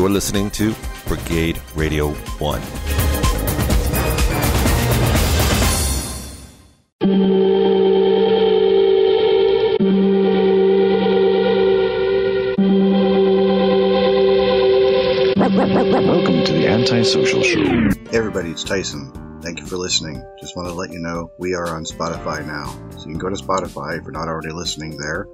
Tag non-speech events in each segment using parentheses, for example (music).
You're listening to Brigade Radio 1. Welcome to the Antisocial Show. Hey everybody, it's Tyson. Thank you for listening. Just want to let you know we are on Spotify now. So you can go to Spotify if you're not already listening there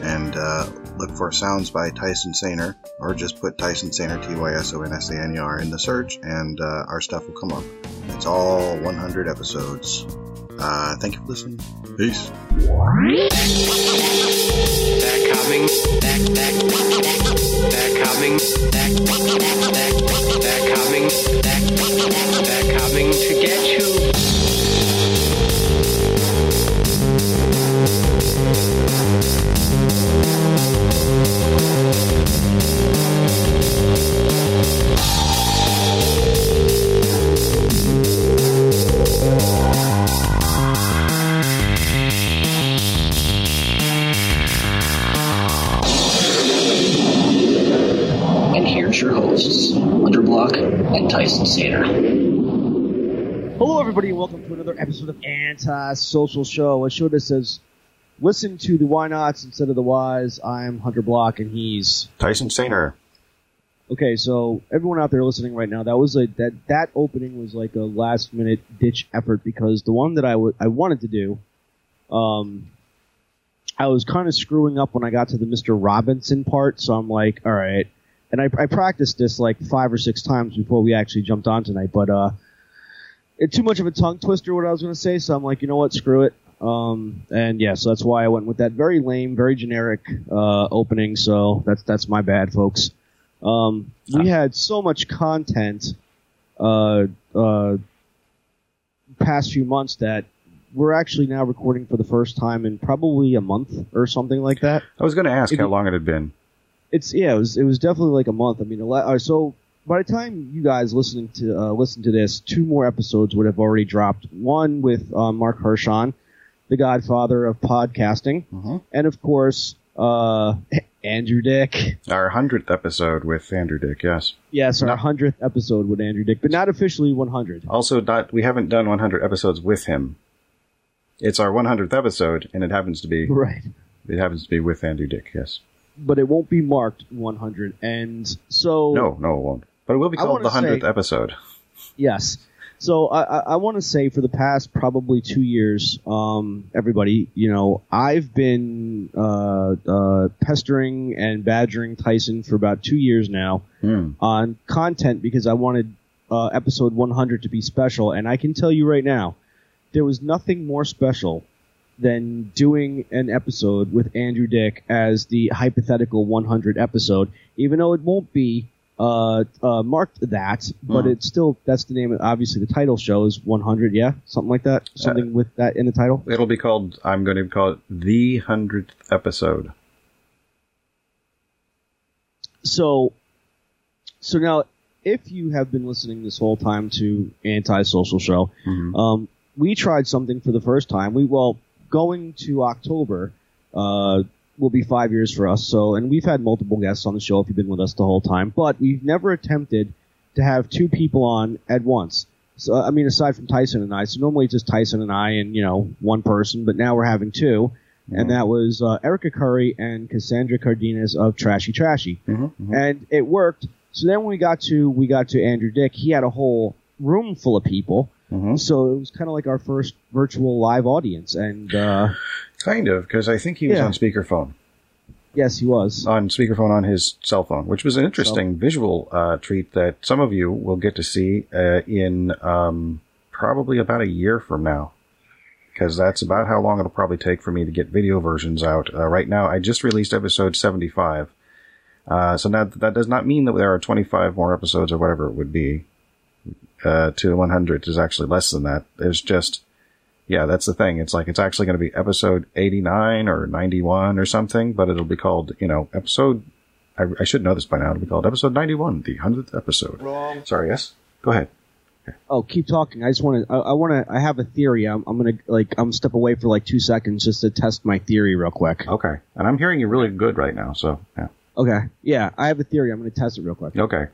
and uh, look for Sounds by Tyson Saner or just put Tyson Saner, T Y S O N S A N E R, in the search and uh, our stuff will come up. It's all 100 episodes. Uh, thank you for listening. Peace. They're coming. They're, coming. They're, coming. They're coming to get you. Hello, everybody, and welcome to another episode of Anti-Social Show, a show that says, listen to the why nots instead of the whys. I'm Hunter Block, and he's Tyson Saner. okay. So everyone out there listening right now, that was a that that opening was like a last minute ditch effort because the one that I wa- I wanted to do, um, I was kind of screwing up when I got to the Mr. Robinson part. So I'm like, all right, and I, I practiced this like five or six times before we actually jumped on tonight, but uh. it too much of a tongue twister what I was going to say, so I'm like, you know what, screw it. Um, and yeah, so that's why I went with that very lame, very generic uh, opening. So that's that's my bad, folks. Um, we had so much content uh, uh, past few months that we're actually now recording for the first time in probably a month or something like that. I was going to ask If how long it had been. It's yeah, it was it was definitely like a month. I mean, a lot, uh, so by the time you guys listening to uh, listen to this, two more episodes would have already dropped. One with uh, Mark Hershon, the Godfather of podcasting, Mhm. and of course uh, Andrew Dick. Our hundredth episode with Andrew Dick. Yes. Yes, our hundredth episode with Andrew Dick, but not officially 100. Also, not we haven't done 100 episodes with him. It's our 100th episode, and it happens to be Right. it happens to be with Andrew Dick. Yes. But it won't be marked 100, and so No, no, it won't. But it will be called the 100th say- episode. Yes. So I, I, I want to say for the past probably two years, um, everybody, you know, I've been uh, uh, pestering and badgering Tyson for about two years now Hmm. on content because I wanted uh, episode 100 to be special, and I can tell you right now, there was nothing more special than doing an episode with Andrew Dick as the hypothetical 100 episode, even though it won't be uh, uh, marked that, but Mhm. it's still that's the name. Of, obviously, the title show is 100. Yeah, something like that. Something with that in the title. It'll be called. I'm going to call it the 100th episode. So, so now, if you have been listening this whole time to Anti-Social Show, Mhm. um, we tried something for the first time. We well, going to October, uh, will be five years for us. So, and we've had multiple guests on the show if you've been with us the whole time, but we've never attempted to have two people on at once. So, I mean, aside from Tyson and I, so normally it's just Tyson and I and, you know, one person, but now we're having two. And that was uh, Erica Curry and Cassandra Cardenas of Trashy Trashy Mhm, mhm. and it worked. So then when we got to we got to Andrew Dick, he had a whole room full of people. Mhm. So it was kind of like our first virtual live audience, and uh, Kind of, because I think he was Yeah. on speakerphone. yes, he was. on speakerphone on his cell phone, which was an interesting visual uh, treat that some of you will get to see uh, in um, probably about a year from now. Because that's about how long it'll probably take for me to get video versions out. Uh, right now, I just released episode 75. Uh, so now that does not mean that there are 25 more episodes or whatever it would be uh, to 100. There's actually less than that. There's just yeah, that's the thing. It's like it's actually going to be episode 89 or 91 or something, but it'll be called, you know, episode. I, I should know this by now. It'll be called episode 91, the 100th episode. Wrong. Sorry, yes? Go ahead. Oh, keep talking. I just want to. I, I want to. I have a theory. I'm, I'm gonna like. I'm step away for like two seconds just to test my theory real quick. Okay. And I'm hearing you really good right now, so, yeah. Okay. Yeah, I have a theory. I'm going to test it real quick. Okay.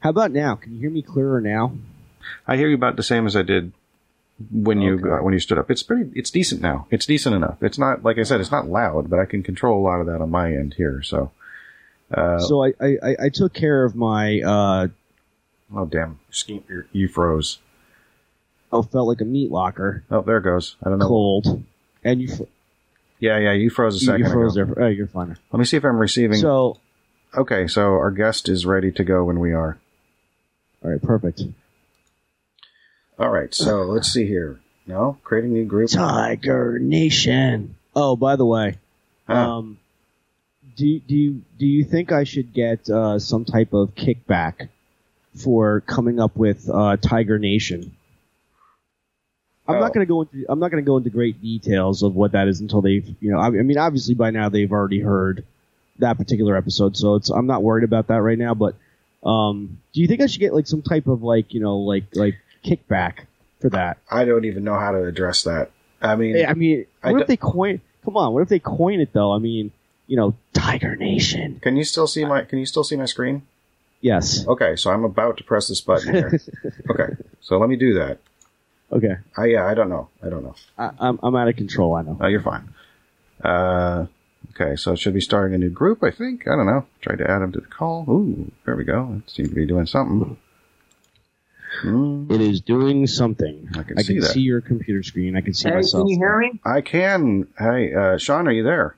How about now? Can you hear me clearer now? I hear you about the same as I did when you Okay. uh, when you stood up. It's pretty. It's decent now. It's decent enough. It's not like I said. It's not loud, but I can control a lot of that on my end here. So. Uh, so I, I, I- took care of my uh oh damn! You you froze. oh felt like a meat locker Oh, there it goes. I don't know. cold, and you fr- Yeah, yeah. You froze a second you froze ago. there. Oh, you're fine. Let me see if I'm receiving. So okay, so our guest is ready to go when we are. All right, perfect. All right. So let's see here. No, creating new group. Tiger Nation. Oh, by the way, Huh. um, do you- do you, do you think I should get uh, some type of kickback for coming up with uh, Tiger Nation? I'm Oh. not going to go into I'm not going to go into great details of what that is until they've you know I, I mean obviously by now they've already heard that particular episode so it's I'm not worried about that right now but um, do you think I should get like some type of like you know like like kickback for that? I don't even know how to address that. I mean, Hey, I mean, I what d- if they coin? Come on, what if they coin it though? I mean, you know, Tiger Nation. can you still see my? Can you still see my screen? Yes. Okay, so I'm about to press this button here. (laughs) okay, so let me do that. Okay. I yeah, I don't know. I don't know. I, I'm I'm out of control. I know. Oh, you're fine. Uh, okay, so it should be starting a new group. I think. I don't know. Tried to add him to the call. Ooh, there we go. It seems to be doing something. Hmm. It is doing something. I can see that. your computer screen. I can see Hey, myself. can you hear me? I can. Hey, uh, Sean, are you there?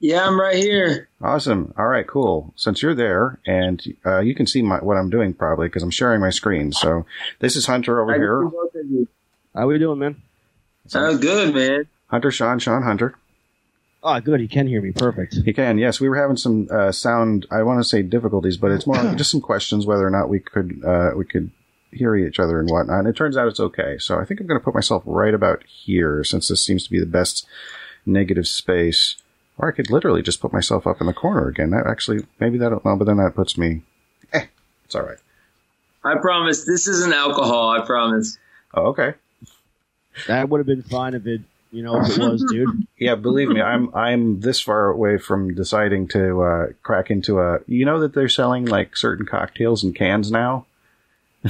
Yeah, I'm right here. Awesome. All right, cool. Since you're there and uh, you can see my, what I'm doing probably because I'm sharing my screen. So this is Hunter over I here. can see both of you. How we doing, man? Oh, good, man. Hunter, Sean, Sean, Hunter. Oh, good. He can hear me. Perfect. He can. Yes, we were having some uh, sound. I want to say difficulties, but it's more like (laughs) just some questions whether or not we could uh, we could hear each other and whatnot. And it turns out it's okay. So I think I'm going to put myself right about here since this seems to be the best negative space. Or I could literally just put myself up in the corner again. That actually maybe that'll. No, but then that puts me. Eh, it's all right. I promise this isn't alcohol. I promise. Oh, okay. That would have been fine if it, you know, if it was, dude. (laughs) Yeah, believe me, I'm I'm this far away from deciding to uh, crack into a. You know that they're selling like certain cocktails in cans now.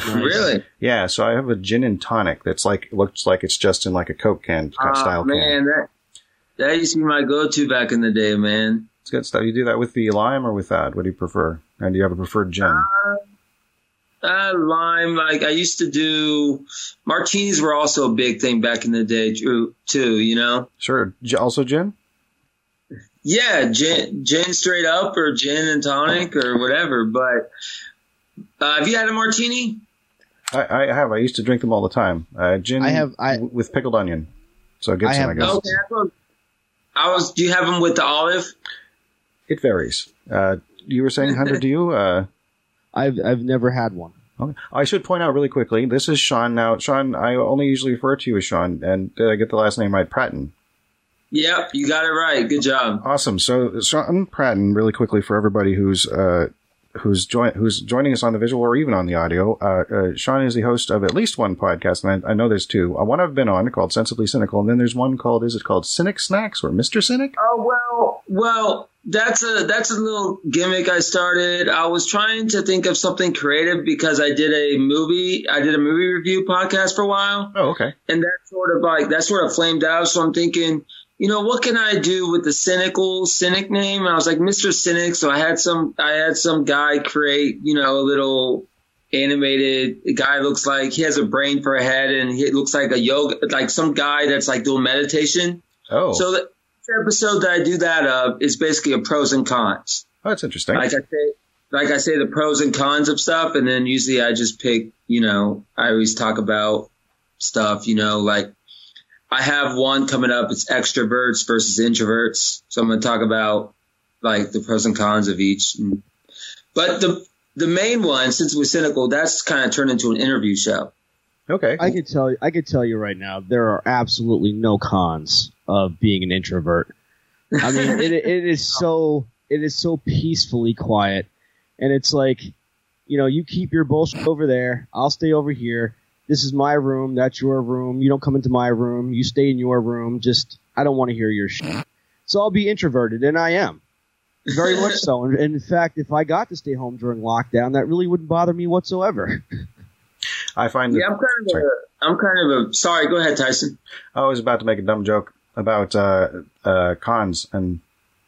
Really? Yeah, so I have a gin and tonic that's like looks like it's just in like a Coke can Oh, style can. man, that that used to be my go-to back in the day, man. It's good stuff. You do that with the lime or with that? What do you prefer? And do you have a preferred gin? Uh, lime, like I used to do. Martinis were also a big thing back in the day, too. too you know? Sure. Also gin. Yeah, gin, gin straight up, or gin and tonic, or whatever. But uh, have you had a martini? I, I have. I used to drink them all the time. Uh, gin. I have- I- w- with pickled onion. So Gibson, I, have- guess. Okay, that's what- I was. Do you have them with the olive? It varies. Uh, you were saying, Hunter? do you? I've I've never had one. Okay. I should point out really quickly, this is Sean. Now, Sean, I only usually refer to you as Sean, and did I get the last name right? Pratton. Yep, you got it right. Good job. Awesome. So, Sean Pratton, really quickly for everybody who's uh, who's join who's joining us on the visual or even on the audio. Uh, uh, Sean is the host of at least one podcast, and I, I know there's two. Uh, one I've been on called Sensibly Cynical, and then there's one called is it called Cynic Snacks or Mister Cynic? Oh well, well, that's a that's a little gimmick I started. I was trying to think of something creative because I did a movie, I did a movie review podcast for a while, Oh, okay. and that sort of like that sort of flamed out. So I'm thinking, you know, what can I do with the cynical cynic name? And I was like, Mr. Cynic. So I had some I had some guy create, you know, a little animated guy looks like he has a brain for a head and he looks like a yoga like some guy that's like doing meditation. Oh, So the episode that I do that of is basically a pros and cons. oh, that's interesting. Like I say, like I say the pros and cons of stuff, and then usually I just pick. You know, I always talk about stuff. You know, like I have one coming up. It's extroverts versus introverts. So I'm going to talk about like the pros and cons of each. But the the main one, since we're cynical, that's kind of turned into an interview show. Okay. I could tell you, I could tell you right now, there are absolutely no cons of being an introvert. I mean, it, it is so, it is so peacefully quiet, and it's like, you know, you keep your bullshit over there, I'll stay over here, this is my room, that's your room. You don't come into my room. You stay in your room. Just I don't want to hear your shit. So I'll be introverted, and I am very much so. And, and in fact, if I got to stay home during lockdown, that really wouldn't bother me whatsoever. (laughs) I find that Yeah, I'm kind of Sorry. a, I'm kind of a, sorry, go ahead, Tyson. I was about to make a dumb joke about uh, uh, cons and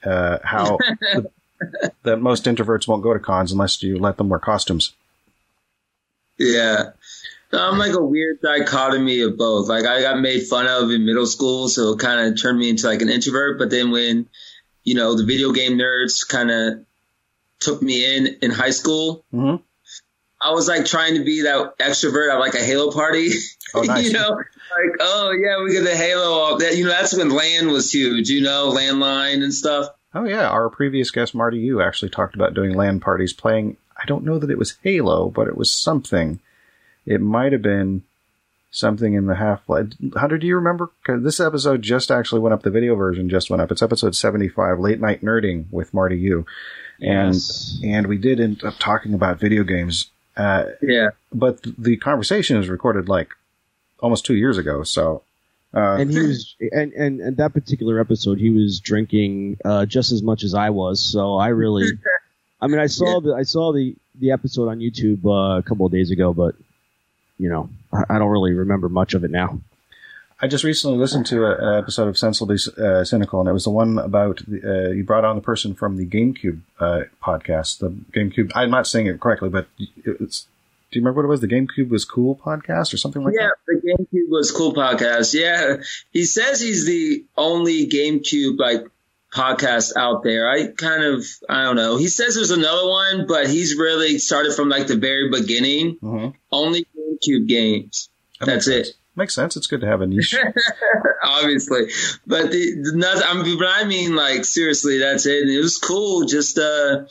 uh, how the, (laughs) that most introverts won't go to cons unless you let them wear costumes. Yeah. I'm like a weird dichotomy of both. Like I got made fun of in middle school, so it kind of turned me into like an introvert. But then when, you know, the video game nerds kind of took me in in high school, hmm I was like trying to be that extrovert at like a Halo party. Oh, (laughs) nice. you know, like, oh yeah, we get the Halo. That, you know, that's when LAN was huge, you know, landline and stuff. Oh yeah, our previous guest Marty Yu actually talked about doing LAN parties playing. I don't know that it was Halo, but it was something. It might have been something in the Half Life. Hunter, do you remember? Because this episode just actually went up. The video version just went up. It's episode seventy-five, late night nerding with Marty Yu, and Yes. and we did end up talking about video games. Uh, Yeah. but the conversation is recorded like almost two years ago. So, uh, and he was and, and and that particular episode he was drinking uh just as much as I was so I really (laughs) I mean I saw the I saw the the episode on YouTube uh, a couple of days ago but you know I, I don't really remember much of it now I just recently listened to a, an episode of Sensibly uh, Cynical, and it was the one about the, uh, you brought on the person from the GameCube uh, podcast. The GameCube. I'm not saying it correctly, but it's. Do you remember what it was? The GameCube was cool podcast or something like Yeah, that. Yeah, the GameCube was cool podcast. Yeah, he says he's the only GameCube like podcast out there. I kind of I don't know. He says there's another one, but he's really started from like the very beginning. Mm-hmm. Only GameCube games. That's it. Makes sense. It's good to have a niche. (laughs) Obviously, but the, the nothing, I mean, but I mean, like seriously, that's it. And it was cool just uh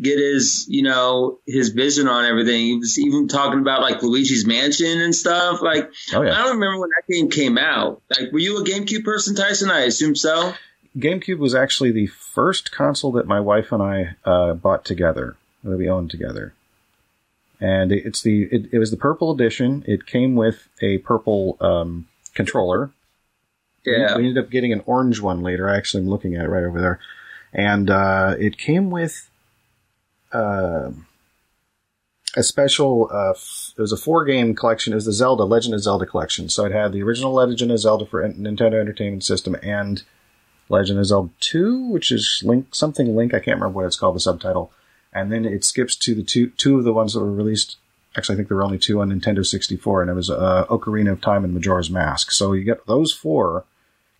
get his, you know, his vision on everything. He was even talking about like Luigi's Mansion and stuff. Like, Oh I don't remember when that game came out. Like, were you a GameCube person, Tyson? I assume so. GameCube was actually the first console that my wife and I uh, bought together, that we owned together. And it's the it, it was the purple edition. It came with a purple um, controller. Yeah. We ended up getting an orange one later. I actually am looking at it right over there. And uh, it came with uh, a special, uh, f- it was a four game collection. It was the Zelda, Legend of Zelda collection. So it had the original Legend of Zelda for Nintendo Entertainment System and Legend of Zelda 2, which is Link, something Link. I can't remember what it's called, the subtitle. And then it skips to the two, two of the ones that were released. Actually, I think there were only two on Nintendo 64, and it was uh, Ocarina of Time and Majora's Mask. So you get those four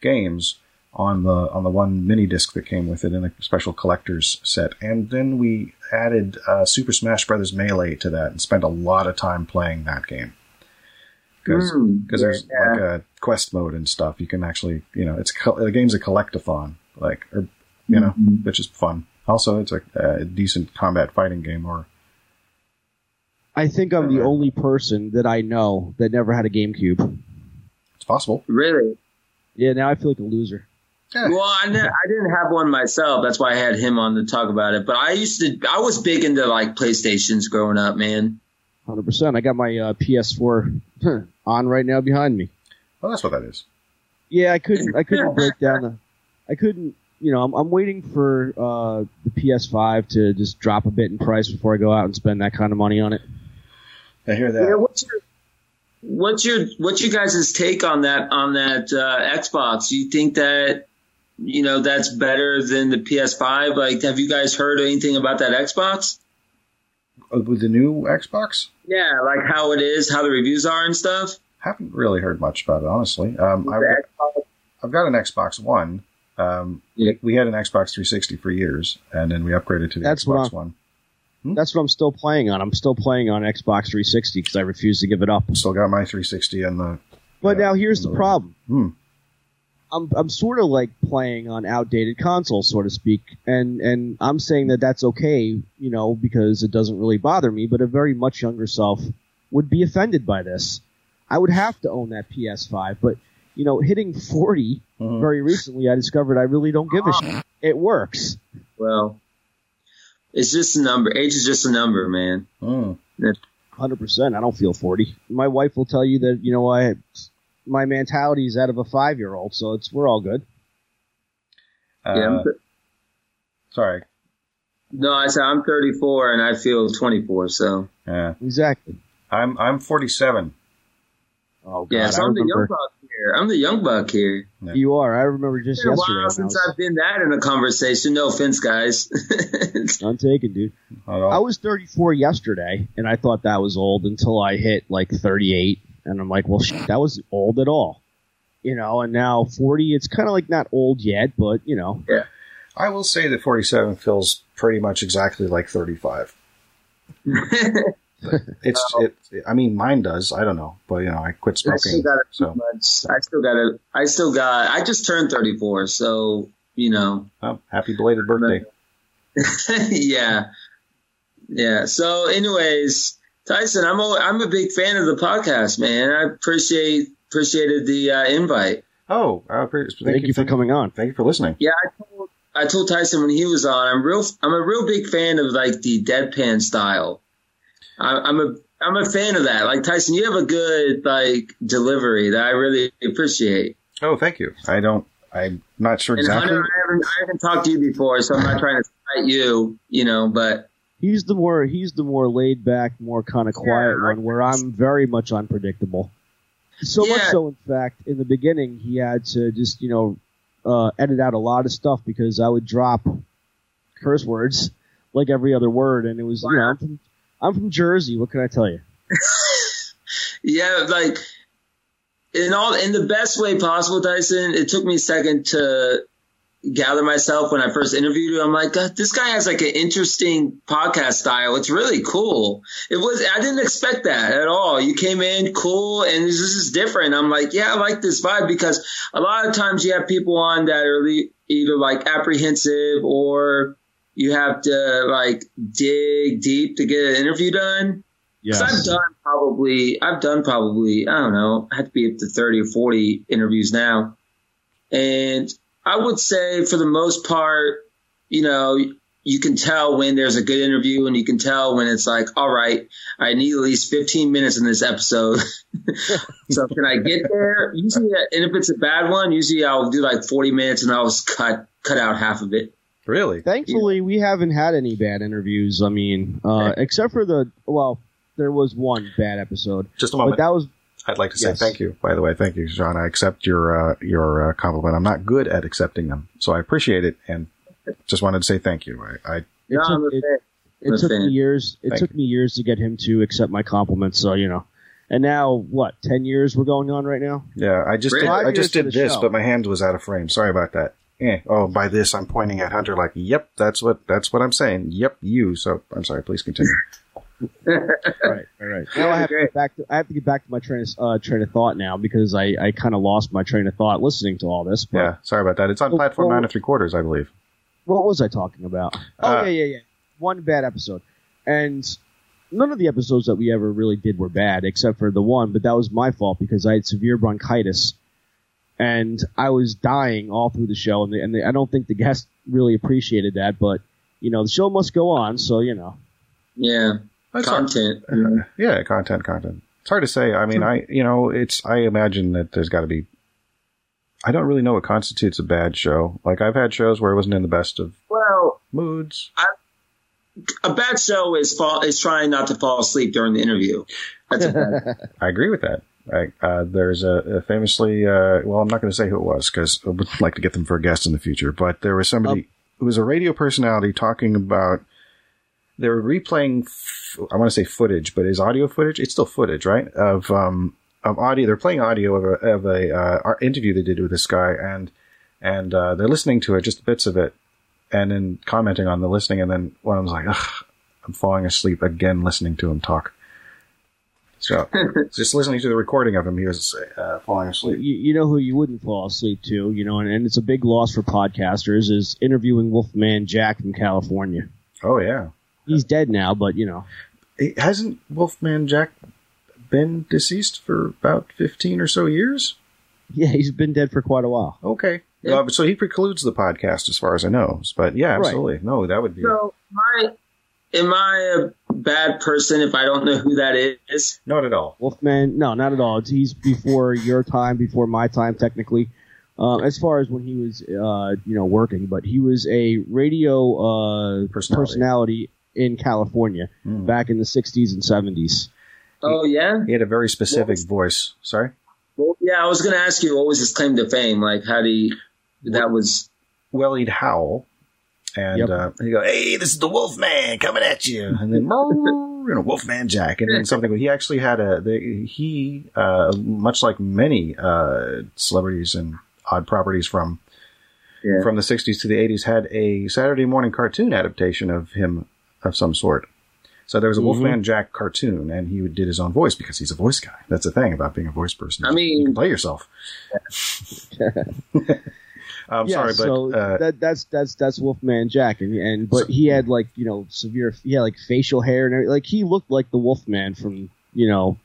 games on the on the one mini disc that came with it in a special collector's set, and then we added uh, Super Smash Brothers Melee to that and spent a lot of time playing that game because Mm, there's yeah. like a quest mode and stuff. You can actually you know it's the game's a collectathon like or you know Mhm. which is fun. Also, it's a, a decent combat fighting game or I think I'm the only person that I know that never had a GameCube it's possible. Really? yeah now I feel like a loser Well, I, ne- I didn't have one myself. That's why I had him on to talk about it. But I used to, I was big into like PlayStations growing up, man. hundred percent I got my uh, PS4 (laughs) on right now behind me Well, that's what that is. Yeah, I couldn't. I couldn't (laughs) break down the. I couldn't. You know, I'm, I'm waiting for uh, the PS5 to just drop a bit in price before I go out and spend that kind of money on it. I hear Yeah, what's your what's your what's your guys' take on that on that uh, Xbox? Do you think that you know that's better than the PS5? Like, have you guys heard anything about that Xbox? Uh, With the new Xbox, Yeah, like how it is, how the reviews are and stuff. haven't really heard much about it honestly. Um, I, The I've got an Xbox One. Um, Yeah. We had an Xbox 360 for years, and then we upgraded to the That's Xbox One. That's what I'm still playing on. I'm still playing on Xbox 360 because I refuse to give it up. Still got my 360 and the. But Yeah. now here's the problem. Hmm. I'm I'm sort of like playing on outdated consoles, so to speak, and and I'm saying that that's okay, you know, because it doesn't really bother me. But a very much younger self would be offended by this. I would have to own that PS5, but you know, hitting 40 Mhm. very recently, I discovered I really don't give a shit. It works. Well, it's just a number. Age is just a number, man. Mm. Hundred percent. I don't feel forty. My wife will tell you that you know I my mentality is out of a five year old, so it's we're all good. Uh, yeah. Th- sorry. no, I said I'm 34 and I feel 24. So Yeah. Exactly. I'm I'm 47. Oh god, yeah, so I'm the young here. I'm the young buck here. You are. I remember just It's been a yesterday. while since was- I've been that in a conversation. No offense, guys. (laughs) None taken, dude. Not at all. I was 34 yesterday, and I thought that was old until I hit like 38, and I'm like, well, shit, that was old at all, you know. And now 40, it's kind of like not old yet, but you know, Yeah, I will say that 47 feels pretty much exactly like 35. (laughs) (laughs) It's it. I mean, mine does. I don't know, but you know, I quit I still smoking. got it So, much. I still got it. I still got. I just turned 34, so you know. oh, happy belated birthday. (laughs) yeah, yeah. So, anyways, Tyson, I'm a, I'm a big fan of the podcast, man. I appreciate appreciated the uh, invite. Oh, uh, thank, thank, you for coming on. Thank you for listening. Yeah, I told, I told Tyson when he was on, I'm real. I'm a real big fan of like the deadpan style. I, I'm a I'm a fan of that. Like Tyson, you have a good like delivery that I really appreciate. Oh, thank you. I don't. I'm not sure And exactly. Hunter, I haven't I haven't talked to you before, so I'm not trying to cite you, you know, but He's the more he's the more laid back, more kind of quiet Yeah. one, where I'm very much unpredictable. So much so, in fact, in the beginning, he had to just you know uh, edit out a lot of stuff because I would drop curse words like every other word, and it was you know I'm from, I'm from Jersey. What can I tell you? (laughs) yeah, like in all in the best way possible, Tyson. It took me a second to gather myself when I first interviewed you. I'm like, this guy has like an interesting podcast style. It's really cool. It was I didn't expect that at all. You came in cool and this is different. I'm like, yeah, I like this vibe because a lot of times you have people on that are either like apprehensive or you have to like dig deep to get an interview done. Yes. I've done probably, I've done probably, I don't know, I have to be up to 30 or 40 interviews now. And I would say for the most part, you know, you can tell when there's a good interview and you can tell when it's like, all right, I need at least 15 minutes in this episode. (laughs) so can I get there? Usually, and if it's a bad one, usually I'll do like 40 minutes and I'll just cut, cut out half of it. Really? Thankfully, we haven't had any bad interviews. I mean, uh, except for the well, there was one bad episode, Just a but moment. that was I'd like to say Yes. thank you. By the way, thank you, Sean. I accept your uh, your uh, compliment. I'm not good at accepting them, so I appreciate it, and just wanted to say thank you. I, I it took, it, it took me years. It Thank took me years to get him to accept my compliments. So you know, and now what? Ten years we're going on right now. yeah, I just Really? did, I just did this, show. but my hand was out of frame. Sorry about that. Eh. Oh, by this I'm pointing at Hunter like, yep, that's what that's what I'm saying. Yep, you. So I'm sorry. Please continue. (laughs) right, right, right. Now I have to get back. To, I have to get back to my train of uh, train of thought now because I I kind of lost my train of thought listening to all this. But yeah, sorry about that. It's on Well, platform well- nine and three quarters, I believe. what was I talking about? Oh Uh, yeah, yeah, yeah. One bad episode, and none of the episodes that we ever really did were bad, except for the one. But that was my fault because I had severe bronchitis, and I was dying all through the show. And, the, and the, I don't think the guests really appreciated that. But you know, the show must go on, so you know. Yeah. That's hard- Content. Uh, yeah, content, content. It's hard to say. I mean, I you know, it's I imagine that there's got to be. I don't really know what constitutes a bad show. Like I've had shows where I wasn't in the best of Well, moods. a bad show is fall, is trying not to fall asleep during the interview. That's a bad. (laughs) I agree with that. I, uh, there's a, a famously, uh, well, I'm not going to say who it was because I would like to get them for a guest in the future. But there was somebody who was a radio personality talking about. They were replaying. F- I want to say footage, but is audio footage? It's still footage, right? Of um of audio. They're playing audio of a of a uh, interview they did with this guy, and and uh, they're listening to it, just bits of it, and then commenting on the listening. And then one of them's like, Ugh, "I'm falling asleep again listening to him talk." So (laughs) just listening to the recording of him, he was uh, falling asleep. you know who you wouldn't fall asleep to, you know, and, and it's a big loss for podcasters is interviewing Wolfman Jack from California. Oh yeah, He's dead now, but you know. It- hasn't Wolfman Jack been deceased for about fifteen or so years? Yeah, he's been dead for quite a while. Okay, Yeah. uh, so he precludes the podcast as far as I know. But yeah, Right. absolutely. No, that would be. So my am I a bad person if I don't know who that is? Not at all. Wolfman, no, not at all. He's before your time, before my time, technically. Um, as far as when he was, uh, you know, working, but he was a radio uh, Personality. personality in California Hmm. back in the '60s and '70s. Oh yeah. He had a very specific was- voice. Sorry? Well, yeah, I was going to ask you what was his claim to fame? Like, how do you? That was Well, he'd howl. And Yep. uh, he'd go, hey, this is the Wolfman coming at you. And then, you know, Wolfman Jack. And then something, he actually had a, the, he, uh, much like many uh, celebrities and odd properties from yeah. from the 60s to the 80s had a Saturday morning cartoon adaptation of him of some sort. So there was a Mm-hmm. Wolfman Jack cartoon, and he did his own voice because he's a voice guy. That's the thing about being a voice person. I mean- you can play yourself. (laughs) I'm yeah, sorry, but so uh, that, that's that's that's Wolfman Jack, and, and but he had like you know severe, he had like facial hair and everything. like he looked like the Wolfman from you know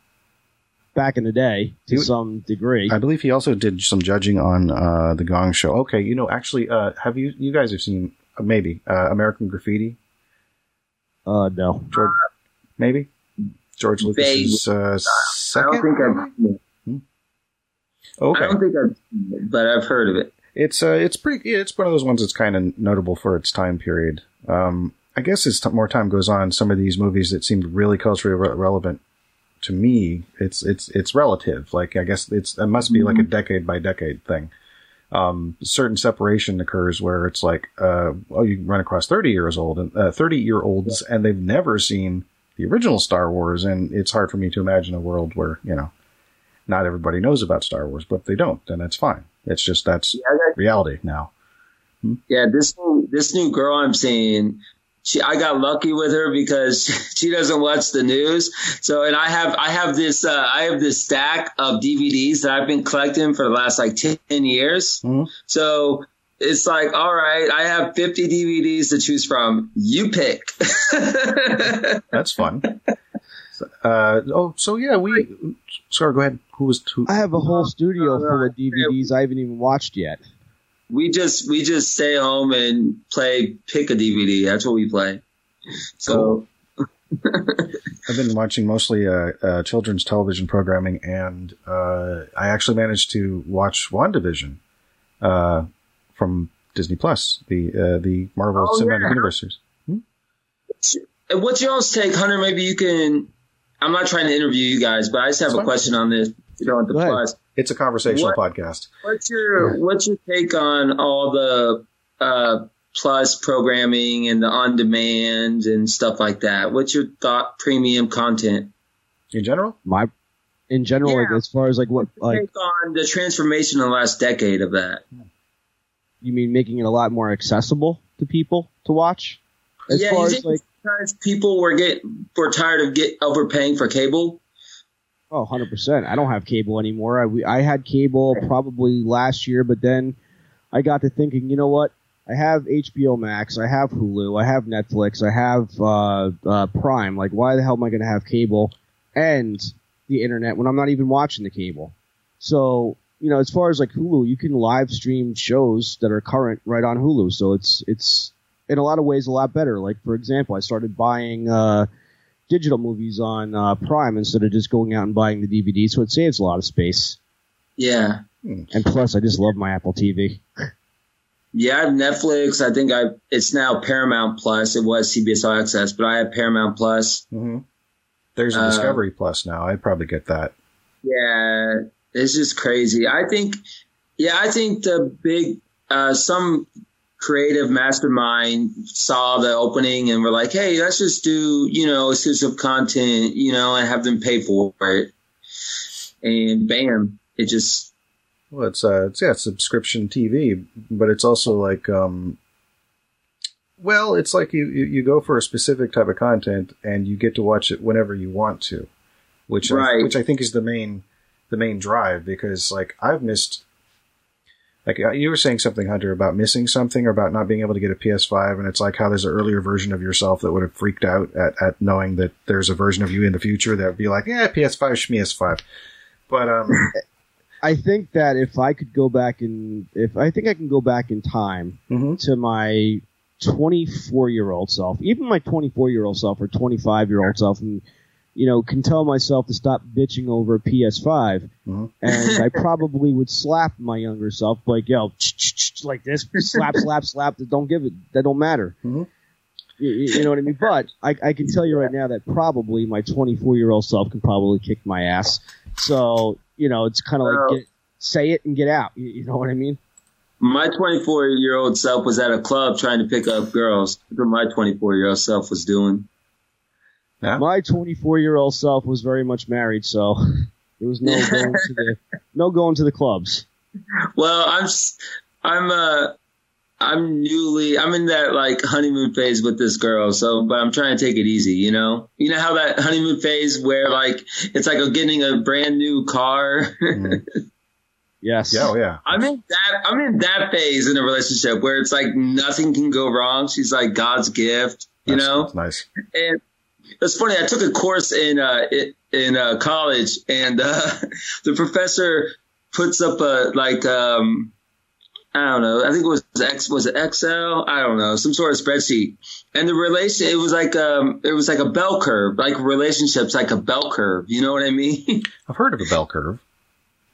back in the day to He some degree. I believe he also did some judging on uh, the Gong Show. Okay, you know, actually, uh, have you you guys have seen uh, maybe uh, American Graffiti? uh, no, George, maybe George Lucas's uh, I don't second. think I've. seen it. Okay, I don't think I've, but I've heard of it. It's uh, it's pretty. Yeah, it's one of those ones that's kind of notable for its time period. Um, I guess as t- more time goes on, some of these movies that seemed really culturally re- relevant to me, it's it's it's relative. Like I guess it's it must be like a decade by decade thing. Um, certain separation occurs where it's like, uh, oh, you run across thirty years old and uh, thirty year olds, and they've never seen the original Star Wars, and it's hard for me to imagine a world where you know not everybody knows about Star Wars, but if they don't, then that's fine. It's just that's Yeah, reality now. Yeah, this new, this new girl I'm seeing, she I got lucky with her because (laughs) she doesn't watch the news. So and I have I have this uh, I have this stack of DVDs that I've been collecting for the last like ten years. Mhm. So it's like, all right, I have 50 DVDs to choose from. You pick. (laughs) That's fun. Uh, oh, so yeah, we. Sorry, go ahead. Who was who? I have a whole studio no, full of no. DVDs I haven't even watched yet. we just we just stay home and play pick a DVD. That's what we play. So (laughs) I've been watching mostly uh, uh, children's television programming, and uh, I actually managed to watch WandaVision uh, from Disney Plus, the uh, the Marvel Oh, Cinematic yeah. Universe series. And what's your all's take, Hunter? Maybe you can. I'm not trying to interview you guys, but I just have That's a fine. question on this. You know, at the Go plus. It's a conversational What- podcast. What's your What's your take on all the uh, plus programming and the on demand and stuff like that? What's your thought? Premium content. In general, My, in general, like as far as like what like take on the transformation in the last decade of that. you mean making it a lot more accessible to people to watch? As yeah, far as like sometimes people were get were tired of get overpaying for cable? Oh, 100%. I don't have cable anymore. I, we, I had cable probably last year, but then I got to thinking, you know what? I have HBO Max, I have Hulu, I have Netflix, I have uh, uh, Prime. Like, why the hell am I going to have cable and the internet when I'm not even watching the cable? So, you know, as far as like Hulu, you can live stream shows that are current right on Hulu. So it's it's in a lot of ways a lot better. Like for example, I started buying uh, digital movies on uh, Prime instead of just going out and buying the DVD, so it saves a lot of space. Yeah. And plus, I just love my Apple TV. (laughs) Yeah, I have Netflix. I think I it's now Paramount Plus. It was CBS All Access, but I have Paramount Plus. hmm there's a Uh, Discovery Plus now. I'd probably get that. Yeah, it's just crazy. I think, yeah, I think the big uh, some creative mastermind saw the opening and were like, hey, let's just do you know exclusive content, you know, and have them pay for it. And bam, it just Well, it's uh, it's yeah, subscription TV, but it's also like um, well, it's like you, you go for a specific type of content and you get to watch it whenever you want to, which I, Right. which I think is the main the main drive because like I've missed. Like uh, you were saying something, Hunter, about missing something or about not being able to get a PS5, and it's like how there's an earlier version of yourself that would have freaked out at, at knowing that there's a version of you in the future that would be like, yeah, PS5, PS5. But um, (laughs) I think that if I could go back in, if I think I can go back in time mhm. to my 24 year old self, even my 24 year old self or 25 year old self, and you know, can tell myself to stop bitching over a PS5, Mhm. and I (laughs) probably would slap my younger self like, yo, like this, slap, slap, slap. That don't give it. That don't matter. Mhm. You, you know what I mean? But I, I can tell you right now that probably my 24 year old self can probably kick my ass. So you know, it's kind of like get, say it and get out. You, you know what I mean? My 24 year old self was at a club trying to pick up girls. That's what my 24 year old self was doing. Yeah. My 24 year old self was very much married, so there was no going to the (laughs) no going to the clubs. Well, I'm, s- I'm, uh, I'm newly, I'm in that like honeymoon phase with this girl. So, but I'm trying to take it easy, you know? You know how that honeymoon phase where like, it's like getting a brand new car. (laughs) Yes. Yeah, oh yeah. I'm in that, I'm in that phase in a relationship where it's like nothing can go wrong. She's like God's gift, you That's- know? that's nice. And it's funny. I took a course in uh, in uh, college, and uh, (laughs) the professor puts up a like um, I don't know. I think it was X. Was it Excel? I don't know. Some sort of spreadsheet. And the relation, it was like um, it was like a bell curve. Like relationships, like a bell curve. You know what I mean? (laughs) I've heard of a bell curve.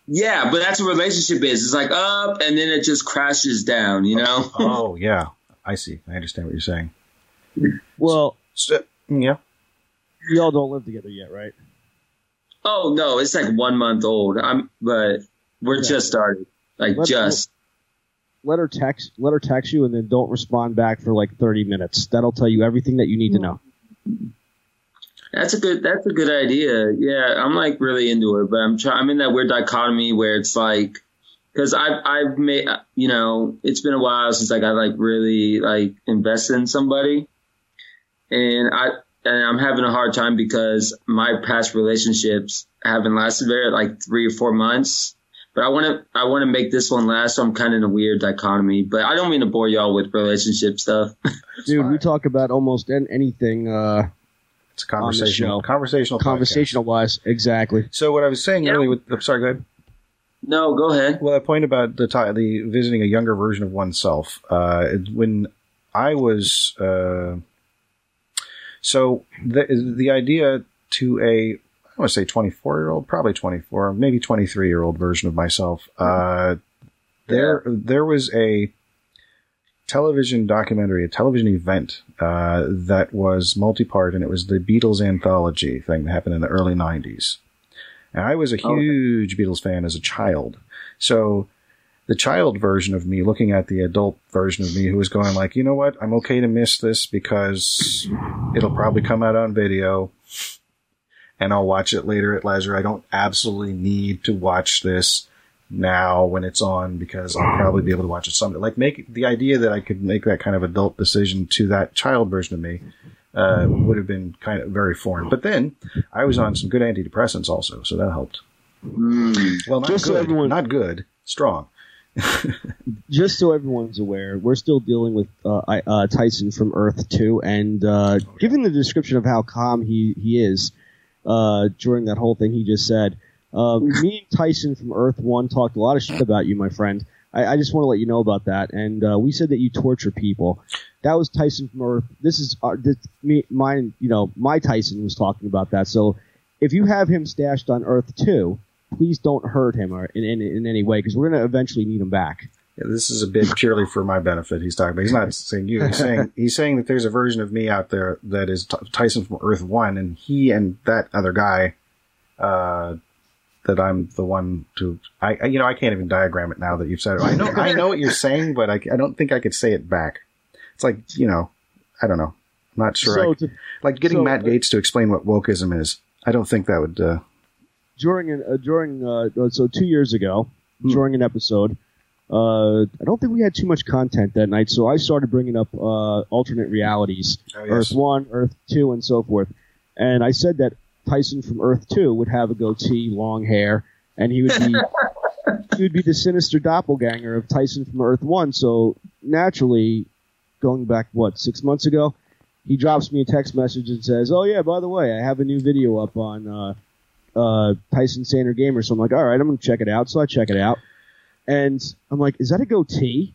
yeah, but that's what a relationship is. It's like up, and then it just crashes down. You know? Oh (laughs) yeah, I see. I understand what you're saying. Well, So, yeah. Y'all don't live together yet, right? Oh no, it's like one month old. I'm, but we're Yeah. just started. Like Let's- just. Let her text. Let her text you, and then don't respond back for like 30 minutes. That'll tell you everything that you need to mm. know. That's a good. That's a good idea. Yeah, I'm like really into it, but I'm trying. I'm in that weird dichotomy where it's like, because I've I've made you know it's been a while since like I got like really like invested in somebody, and I and I'm having a hard time because my past relationships haven't lasted very like three or four months. But I want to I want to make this one last, so I'm kind of in a weird dichotomy. But I don't mean to bore y'all with relationship stuff. (laughs) Dude, we talk about almost an- anything uh, It's a conversational, show. conversational, podcast. conversational wise. Exactly. So what I was saying Yeah. earlier with, I'm sorry, go ahead. no, go ahead. Well, that point about the ti the visiting a younger version of oneself. Uh, when I was, uh, so the the idea to a I want to say 24 year old, probably 24, maybe 23 year old version of myself. Uh, there there was a television documentary, a television event uh, that was multi-part, and it was the Beatles anthology thing that happened in the early 90s. And I was a Okay. huge Beatles fan as a child. So the child version of me looking at the adult version of me who was going like, you know what, I'm okay to miss this because it'll probably come out on video and I'll watch it later at leisure. I don't absolutely need to watch this now when it's on because I'll probably be able to watch it someday. Like make the idea that I could make that kind of adult decision to that child version of me uh, would have been kind of very foreign. But then I was on some good antidepressants also, so that helped. Mm. Well, not Just so good, everyone- not good, strong. Just so everyone's aware, we're still dealing with uh, uh, Tyson from Earth Two, and uh, given the description of how calm he he is uh, during that whole thing he just said, uh, (laughs) me and Tyson from Earth One talked a lot of shit about you, my friend. I, I just want to let you know about that, and uh, we said that you torture people. That was Tyson from Earth. This is our, this, me, mine. You know, my Tyson was talking about that. So if you have him stashed on Earth Two, please don't hurt him or in, in, in any way because we're going to eventually need him back. Yeah, this is a bit purely for my benefit. He's talking about. He's not saying you. He's saying he's saying that there's a version of me out there that is T- Tyson from Earth One, and he and that other guy, uh, that I'm the one to. I, I you know I can't even diagram it now that you've said it. I know I know what you're saying, but I, I don't think I could say it back. It's like you know, I don't know. I'm not sure. So I, to, like getting so, Matt uh, Gaetz to explain what wokeism is. I don't think that would. Uh, during an, uh, during uh, so two years ago Hmm. during an episode, uh, I don't think we had too much content that night, so I started bringing up uh, alternate realities, Oh, Earth One, Earth Two, and so forth. And I said that Tyson from Earth Two would have a goatee, long hair, and he would be (laughs) he would be the sinister doppelganger of Tyson from Earth One. So naturally, going back what six months ago, he drops me a text message and says, "Oh yeah, by the way, I have a new video up on uh, uh, Tyson Saner Gamer." So I'm like, "All right, I'm gonna check it out." So I check it out, and I'm like, "Is that a goatee?"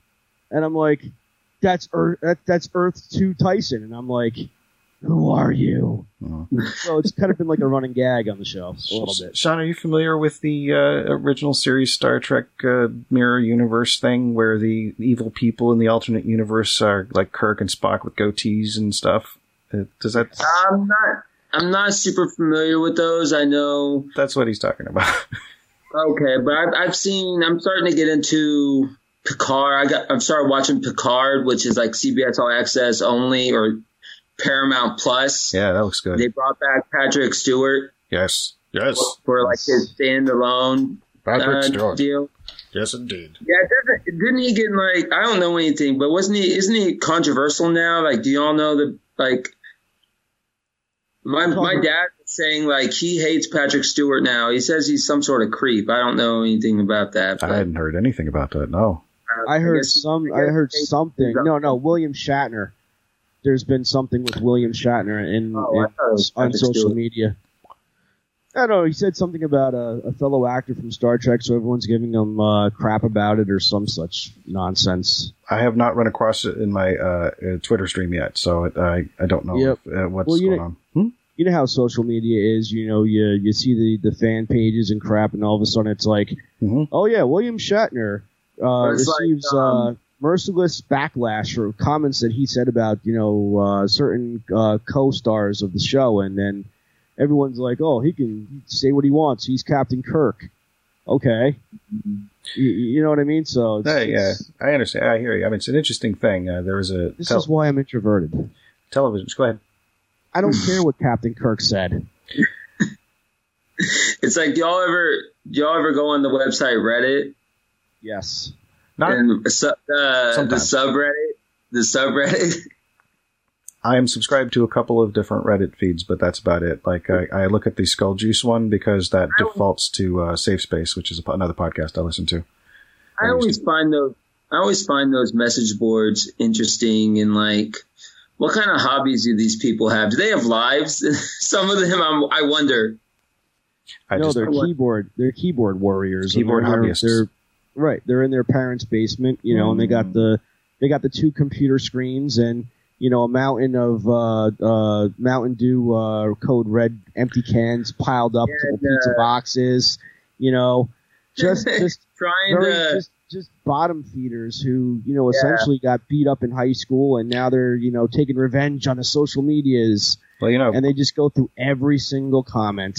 And I'm like, that's Earth, that, that's Earth Two Tyson, and I'm like, who are you? Mhm. So it's kind of been like a running gag on the show a little bit. Sean, are you familiar with the uh, original series Star Trek uh, Mirror Universe thing, where the evil people in the alternate universe are like Kirk and Spock with goatees and stuff? Uh, Does that? I'm not. I'm not super familiar with those. I know. That's what he's talking about. (laughs) Okay, but I've, I've seen. I'm starting to get into Picard. I got. I've started watching Picard, which is like CBS All Access only or Paramount Plus. yeah, that looks good. They brought back Patrick Stewart yes, yes, for like his standalone Patrick uh, Stewart. deal. Yes, indeed. Yeah, doesn't, didn't he get like I don't know anything, but wasn't he? Isn't he controversial now? Like, do y'all know that? Like, my my dad was saying like he hates Patrick Stewart now. He says he's some sort of creep. I don't know anything about that. I hadn't heard anything about that. No. uh, I heard guess- some. I I heard something. No, no, William Shatner. There's been something with William Shatner in, Oh, in- thought it was on social Stewart. media. I don't know. He said something about a, a fellow actor from Star Trek, so everyone's giving him uh, crap about it or some such nonsense. I have not run across it in my uh, uh, Twitter stream yet, so it, I I don't know Yep. if, uh, what's Well, going know- on. You know how social media is. You know, you you see the, the fan pages and crap, and all of a sudden it's like, Mhm. oh yeah, William Shatner uh, It's like, receives um, uh, merciless backlash for comments that he said about you know uh, certain uh, co-stars of the show, and then everyone's like, oh, he can say what he wants. He's Captain Kirk. Okay, you, you know what I mean? So it's, Uh, yeah, I understand. I hear you. I mean, it's an interesting thing. Uh, there was a this tel- is why I'm introverted. television. Go ahead. I don't care (laughs) what Captain Kirk said. It's like, y'all ever y'all ever go on the website Reddit Yes. Not, and su- uh, the subreddit? The subreddit. (laughs) I am subscribed to a couple of different Reddit feeds, but that's about it. Like I, I look at the Skull Juice one because that defaults to uh, Safe Space, which is a, another podcast I listen to. I always find those I always find those message boards interesting and like what kind of hobbies do these people have? Do they have lives? (laughs) Some of them I'm, I wonder. I no, just they're keyboard. They're keyboard warriors. Keyboard they're, they're- hobbyists. They're, right. They're in their parents' basement, you know, and they Mm. got the they got the two computer screens and you know a mountain of uh, uh, Mountain Dew uh, Code Red empty cans piled up, Yeah, couple and, pizza uh, boxes, you know, just (laughs) just Trying very to just just bottom feeders who you know Yeah. essentially got beat up in high school and now they're you know taking revenge on the social medias well, you know, and they just go through every single comment.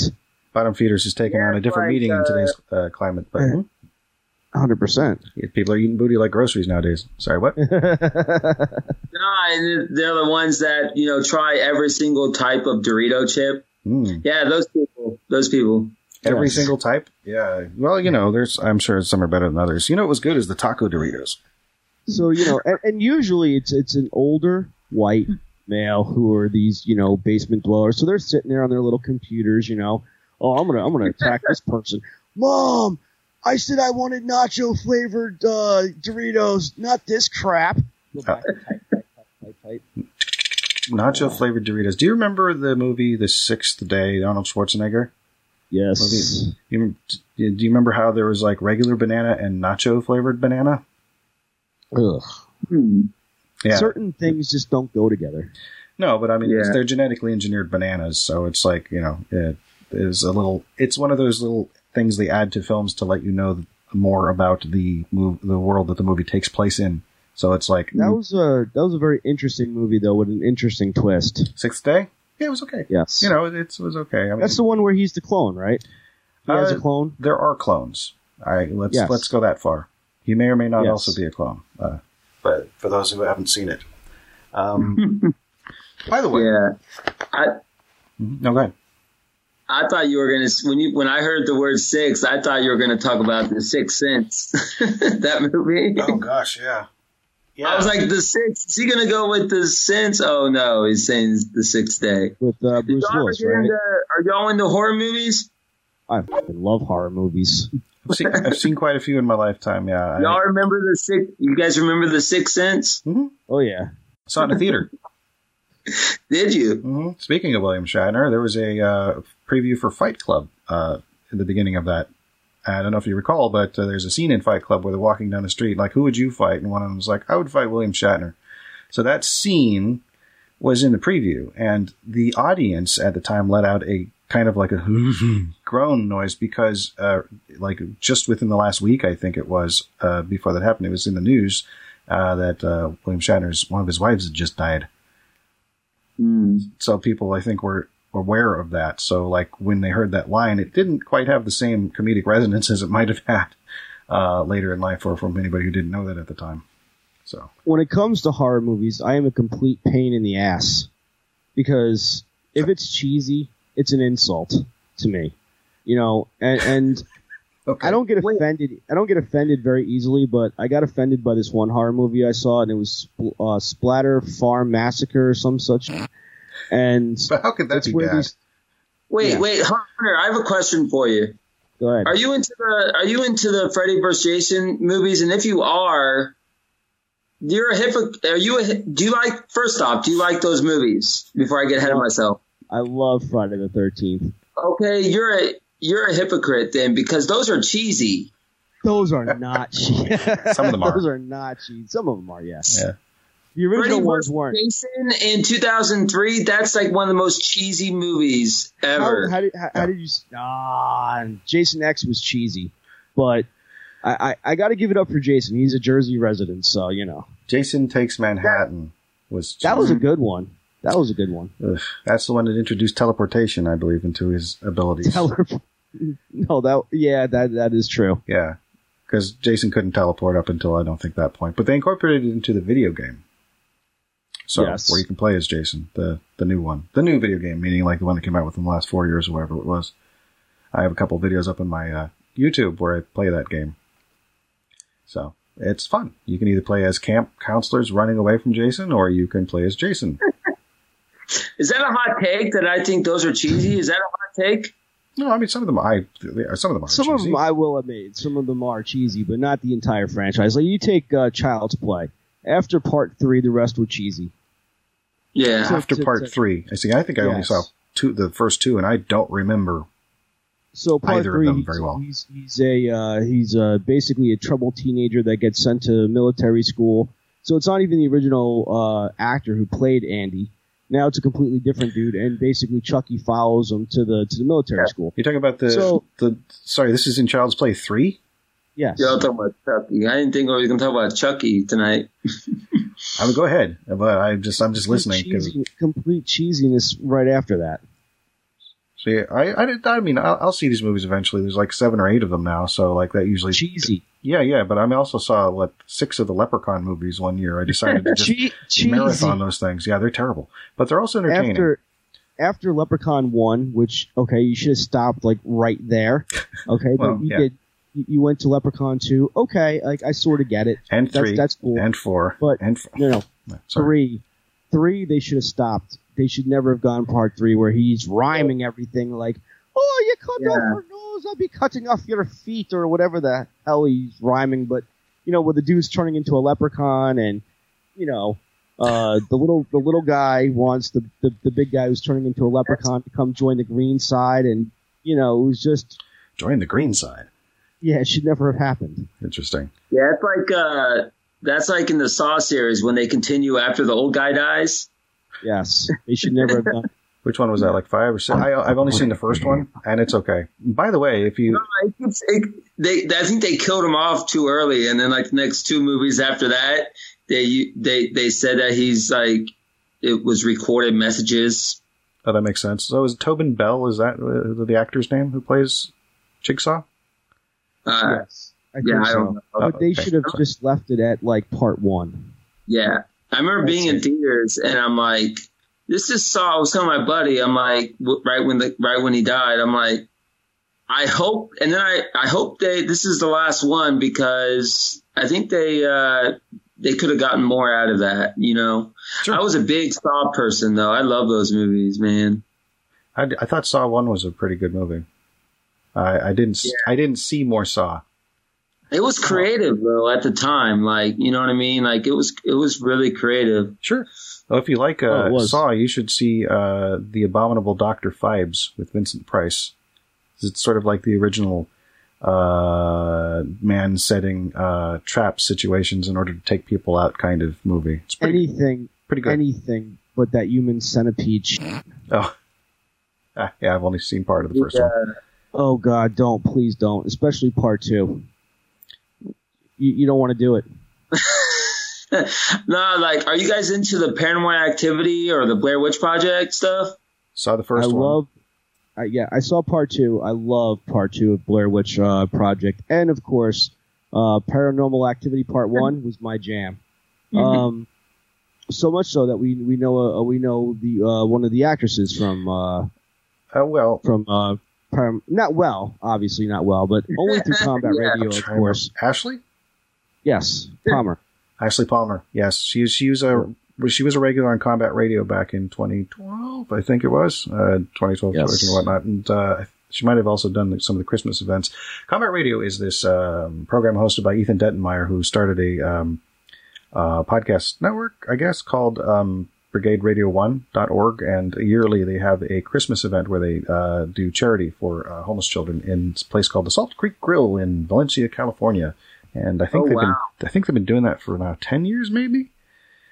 Bottom Feeders is taking Yeah, on a different like, meaning in uh, today's uh, climate, but Uh, Hundred percent. people are eating booty like groceries nowadays. Sorry, what? (laughs) no, and they're the ones that you know try every single type of Dorito chip. Mm. Yeah, those people. Those people. Every Yes. single type? Yeah. Well, you know, there's. I'm sure some are better than others. You know, what was good is the taco Doritos. So you know, and, and usually it's it's an older white male who are these you know basement dwellers. So they're sitting there on their little computers. You know, oh, I'm gonna I'm gonna attack this (laughs) person. Mom, I said I wanted nacho flavored uh, Doritos, not this crap. Type, type, type. Nacho flavored Doritos. Do you remember the movie The Sixth Day? Arnold Schwarzenegger. Yes. You, do you remember how there was like regular banana and nacho flavored banana? Ugh. Hmm. Yeah. Certain things just don't go together. No, but I mean, Yeah. they're genetically engineered bananas, so it's like you know, it is a little. It's one of those little things they add to films to let you know more about the move, the world that the movie takes place in. So it's like That was a that was a very interesting movie though, with an interesting twist. Sixth Day. Yeah, it was okay. Yes. You know, it, was okay. I mean, That's the one where he's the clone, right? He has Uh, a clone. there are clones. All right, let's Yes. let's go that far. He may or may not Yes. also be a clone. Uh, but for those who haven't seen it, um, (laughs) by the way, Yeah. I Mhm. no, go ahead. I thought you were gonna when you when I heard the word six, I thought you were gonna talk about the Sixth Sense, (laughs) that movie. Oh gosh, yeah, yeah. I was like, the sixth. Is he gonna go with the sense? Oh no, he's saying the sixth day. with uh, Bruce y'all ever Willis, right? into, are y'all into horror movies? I fucking love horror movies. I've seen, I've seen quite a few in my lifetime. Yeah, Y'all remember the six? You guys remember the Sixth Sense? Oh yeah, saw it in the theater. (laughs) Did you? hmm Speaking of William Shatner, there was a uh, preview for Fight Club uh, in the beginning of that. I don't know if you recall, but uh, there's a scene in Fight Club where they're walking down the street, like, who would you fight? And one of them was like, I would fight William Shatner. So that scene was in the preview, and the audience at the time let out a kind of like a (laughs) groan noise because, uh, like just within the last week, I think it was uh, before that happened, it was in the news uh, that uh, William Shatner's one of his wives had just died. Hmm. So people, I think, were aware of that. So like when they heard that line, it didn't quite have the same comedic resonance (laughs) as it might have had uh, later in life, or from anybody who didn't know that at the time. So when it comes to horror movies, I am a complete pain in the ass because if it's cheesy, it's an insult to me. You know, and, and okay. (laughs) I don't get offended. I don't get offended very easily, but I got offended by this one horror movie I saw, and it was uh, Splatter Farm Massacre or some such. And But how could that that's be where bad? these. Wait, Yeah. wait, Hunter, I have a question for you. Go ahead. Are you into the Are you into the Freddy vs. Jason movies? And if you are, you're a hypocrite. Are you? A, do you like? First off, do you like those movies? Before I get ahead of myself. I love Friday the Thirteenth. Okay, you're a you're a hypocrite then because those are cheesy. Those are not (laughs) cheesy. Some of them are. (laughs) Those are not cheesy. Some of them are. Yes. Yeah. The original Freddy ones weren't. Jason in 2003. That's like one of the most cheesy movies ever. How, how did how, how did you? Ah, Jason X was cheesy, but I I, I got to give it up for Jason. He's a Jersey resident, so you know Jason Takes Manhattan was that was a good one. That was a good one. Ugh, that's the one that introduced teleportation, I believe, into his abilities. Tell. (laughs) No, that yeah, that that is true. yeah, because Jason couldn't teleport up until I don't think that point, but they incorporated it into the video game. So Yes. where you can play as Jason, the the new one, the new video game, meaning like the one that came out within the last four years or whatever it was. I have a couple videos up on my uh, YouTube where I play that game. So it's fun. You can either play as camp counselors running away from Jason, or you can play as Jason. (laughs) Is that a hot take that I think those are cheesy? Is that a hot take? No, I mean some of them. I some of them are. Some of them I will admit, some of them are cheesy, but not the entire franchise. Like you take uh, Child's Play. After part three, the rest were cheesy. Yeah. So- after to- part to- three. I see. I think I only saw two, the first two, and I don't remember. So part Either of three, them he's, very well. he's he's a uh, he's uh, basically a troubled teenager that gets sent to military school. So it's not even the original uh, actor who played Andy. Now it's a completely different dude, and basically Chucky follows him to the to the military school. You're talking about the So- the. Sorry, this is in Child's Play three. Yes. Yeah, I'm talking about Chucky. I didn't think we were going to talk about Chucky tonight. (laughs) I mean, go ahead, but I'm just I'm just listening Cheesy, complete cheesiness right after that. see, I I, did- I mean I'll, I'll see these movies eventually. There's like seven or eight of them now, so like that usually. Cheesy. Yeah, yeah, but I also saw what six of the Leprechaun movies one year. I decided to (laughs) just Che- marathon those things. Yeah, they're terrible, but they're also entertaining. after after Leprechaun one, which okay, you should have stopped like right there. Okay, Well, but you yeah. did. You you went to Leprechaun two. Okay, like I sort of get it. and That's three, that's cool. and four, But- and four. no, no, Sorry. three, three. They should have stopped. They should never have gone part three where he's rhyming everything like, "Oh, you cut Yeah. off your nose, I'll be cutting off your feet," or whatever the hell he's rhyming. But you know, where the dude's turning into a leprechaun, and you know, uh, the little the little guy wants the, the the big guy who's turning into a leprechaun to come join the green side, and you know, it was just Join the green side. Yeah, it should never have happened. Interesting. Yeah, it's like uh, that's like in the Saw series when they continue after the old guy dies. Yes, they should never have done. (laughs) Which one was that? Like five or six? I, I've only seen the first one, and it's okay. By the way, if you It keeps- it- they, I think they killed him off too early, and then like the next two movies after that, they they they said that he's like it was recorded messages. oh, that makes sense. So is Tobin Bell? Is that uh, the actor's name who plays Jigsaw? Uh, yes, I yeah, think I don't know. But they Okay. should have just left it at like part one. Yeah, I remember being in theaters, and I'm like, "This is Saw." I was telling my buddy, I'm like, right when the right when he died, I'm like, I hope, and then I I hope they this is the last one because I think they uh they could have gotten more out of that. You know, Sure. I was a big Saw person though. I love those movies, man. I, I thought Saw One was a pretty good movie. I, I didn't. s I didn't see more Saw. It was creative though at the time, like you know what I mean. Like it was it was really creative. Sure. Well, if you like Oh, uh, it was. Saw, you should see uh, the Abominable Doctor Phibes with Vincent Price. It's sort of like the original uh, man setting uh, trap situations in order to take people out kind of movie. It's pretty, anything, pretty good. anything but that human centipede. sh- oh, Ah, (laughs) yeah, I've only seen part of the first one. Oh God, don't please don't, especially part two. You, you don't want to do it. (laughs) no, like, are you guys into the Paranormal Activity or the Blair Witch Project stuff? Saw the first I one. love. I yeah, I saw part two. I love part two of Blair Witch uh, Project, and of course, uh, Paranormal Activity Part One was my jam. Um, so much so that we we know uh, we know the uh, one of the actresses from uh, Oh well, from Param- not well, obviously not well, but only through (laughs) combat Yeah. radio, of course. Ashley. Yes, Palmer. Ashley Palmer. Yes, she she was a she was a regular on Combat Radio back in 2012, I think it was uh, 2012 Yes. and whatnot, and uh, she might have also done some of the Christmas events. Combat Radio is this um, program hosted by Ethan Dettenmeyer, who started a um, uh, podcast network, I guess, called um, BrigadeRadio1.org, and yearly they have a Christmas event where they uh, do charity for uh, homeless children in a place called the Salt Creek Grill in Valencia, California. And I think Oh, they've wow. been I think they've been doing that for now ten years, maybe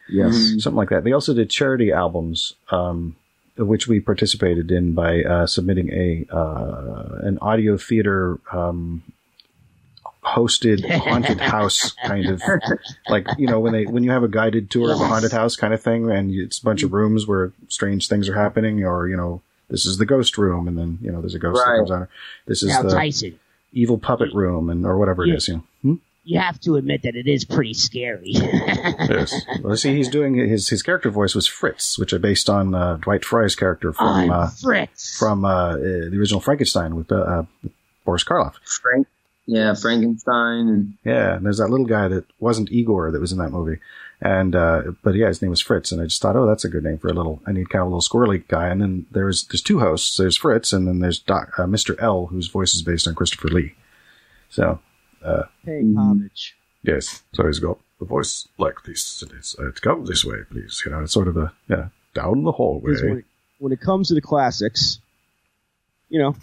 Yes. something like that. They also did charity albums, um, which we participated in by uh, submitting a uh, an audio theater um, hosted (laughs) haunted house kind of like you know when they when you have a guided tour of a haunted house kind of thing, and it's a bunch of rooms where strange things are happening, or you know. This is the ghost room, and then you know there's a ghost that comes out. This is Now, the Tyson, evil puppet room, and or whatever it Yeah. is. You know. Hmm? you have to admit that it is pretty scary. (laughs) Yes. Well, see, he's doing his his character voice was Fritz, which are based on uh, Dwight Frye's character from uh, Fritz. from uh, uh, the original Frankenstein with uh, uh, Boris Karloff. Frank, yeah, Frankenstein, and Yeah, and there's that little guy that wasn't Igor that was in that movie, and uh, but yeah, his name was Fritz, and I just thought, oh, that's a good name for a little. I need kind of a little squirrely guy, and then there's there's two hosts. There's Fritz, and then there's Doc, uh, Mr. L, whose voice is based on Christopher Lee. So Paying homage. yes, so he's got the voice like this. and It's, uh, it's come this way, please. You know, it's sort of a yeah down the hallway. When it, when it comes to the classics, you know,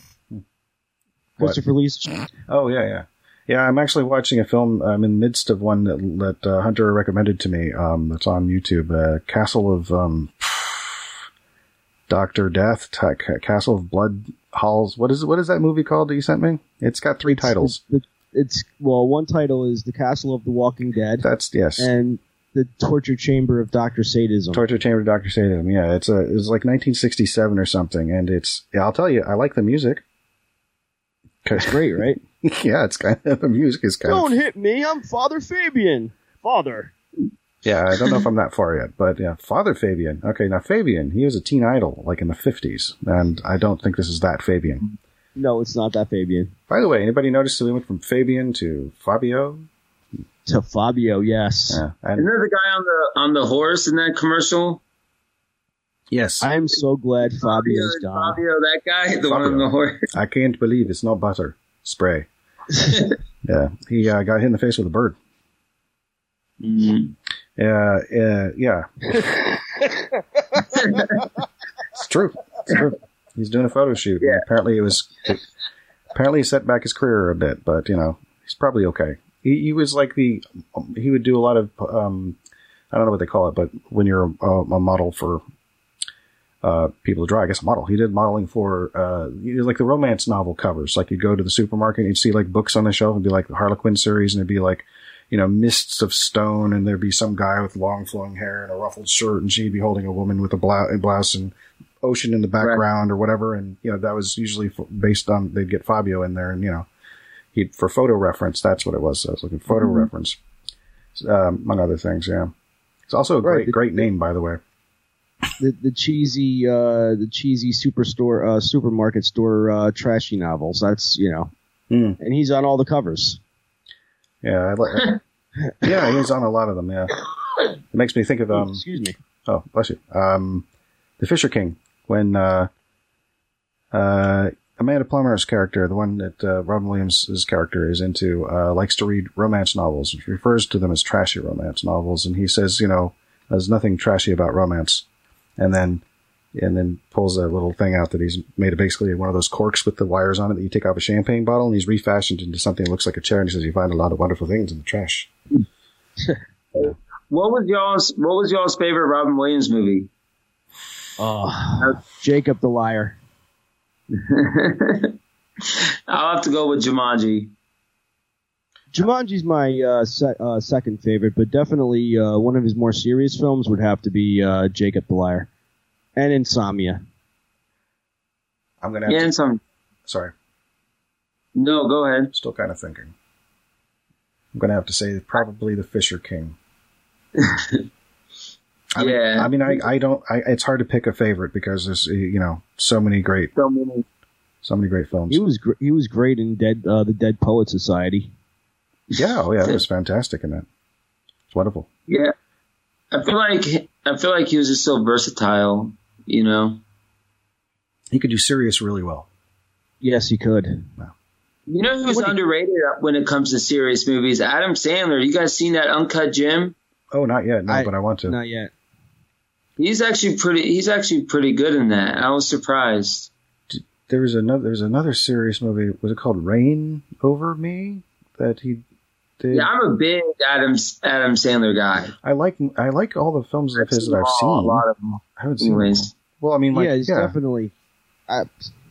Christopher Lee's. Oh yeah, yeah, yeah. I'm actually watching a film. I'm in the midst of one that, that uh, Hunter recommended to me. Um, that's on YouTube. Uh, Castle of um, Doctor Death. Ca- Castle of Blood Halls. What is what is that movie called that you sent me? It's got three titles. It's, it's well, one title is The Castle of the Walking Dead, That's yes. and The Torture Chamber of Doctor Sadism. Torture Chamber of Doctor Sadism. Yeah, it's a it's like 1967 or something, and it's yeah. I'll tell you, I like the music. It's great, right? (laughs) yeah, it's kind of (laughs) the music is kind of Don't of hit me! I'm Father Fabian. Father. Yeah, I don't know if I'm that far yet, but yeah, Father Fabian. Okay, now Fabian, he was a teen idol, like in the 50s, and I don't think this is that Fabian. No, it's not that Fabian. By the way, anybody notice that we went from Fabian to Fabio? To Fabio, yes. Yeah, isn't and there the guy on the on the horse in that commercial? Yes, I am so glad Fabio's Fabio, gone. Fabio, that guy, the one Fabio. on the horse. I can't believe it's not butter spray. (laughs) yeah, he uh, got hit in the face with a bird. Mhm. Yeah, uh, yeah. (laughs) it's true. It's true. He's doing a photo shoot. Yeah. Apparently, it was. apparently, he set back his career a bit, but you know, he's probably okay. He, he was like the. He would do a lot of. Um, I don't know what they call it, but when you're a, a model for. Uh, people to draw, I guess, a model. He did modeling for, uh, like the romance novel covers. Like you'd go to the supermarket and you'd see like books on the shelf and be like the Harlequin series and it'd be like, you know, mists of stone, and there'd be some guy with long flowing hair and a ruffled shirt, and she'd be holding a woman with a blouse and ocean in the background or whatever. And you know, that was usually f- based on they'd get Fabio in there, and you know, he for photo reference. That's what it was. I was looking photo reference, um, among other things. Yeah, it's also a Right. great great name, by the way. The, the cheesy, uh, the cheesy superstore, uh, supermarket store, uh, trashy novels. That's you know, Hmm. and he's on all the covers. Yeah, I (laughs) yeah, he's on a lot of them. Yeah, it makes me think of um. Excuse me. Oh, bless you. Um, the Fisher King, when uh, uh, Amanda Plummer's character, the one that uh, Robin Williams' character is into, uh, likes to read romance novels, which refers to them as trashy romance novels, and he says, you know, there's nothing trashy about romance. And then and then pulls a little thing out that he's made of basically one of those corks with the wires on it that you take off a champagne bottle, and he's refashioned into something that looks like a chair. And he says you find a lot of wonderful things in the trash. (laughs) What was y'all's What was y'all's favorite Robin Williams movie? Oh, Jacob the liar. (laughs) I'll have to go with Jumanji. Jumanji's my uh, se- uh, second favorite, but definitely uh, one of his more serious films would have to be uh, Jacob the Liar and Insomnia. I'm gonna have Yeah, to, and sorry, No, go ahead. still kind of thinking. I'm gonna have to say probably the Fisher King. (laughs) I mean, Yeah. I mean, I, I don't. I, it's hard to pick a favorite because there's you know so many great, So many. so many great films. He was gr- he was great in Dead uh, the Dead Poet Society. Yeah, oh yeah, it was fantastic in that. It's wonderful. Yeah, I feel like I feel like he was just so versatile. You know. He could do serious really well. Yes, he could. Wow. You know who's What do you- underrated when it comes to serious movies? Adam Sandler. You guys seen that Uncut Gem? Oh, not yet, no, I- but I want to. Not yet. He's actually pretty. He's actually pretty good in that. I was surprised. There was another. There was another serious movie. Was it called Reign Over Me? That he did. Yeah, I'm a big Adam Adam Sandler guy. I like. I like all the films of his that I've seen. A seen. lot of them. I haven't seen. Anyways, Well, I mean, like, yeah, yeah, he's definitely. Uh,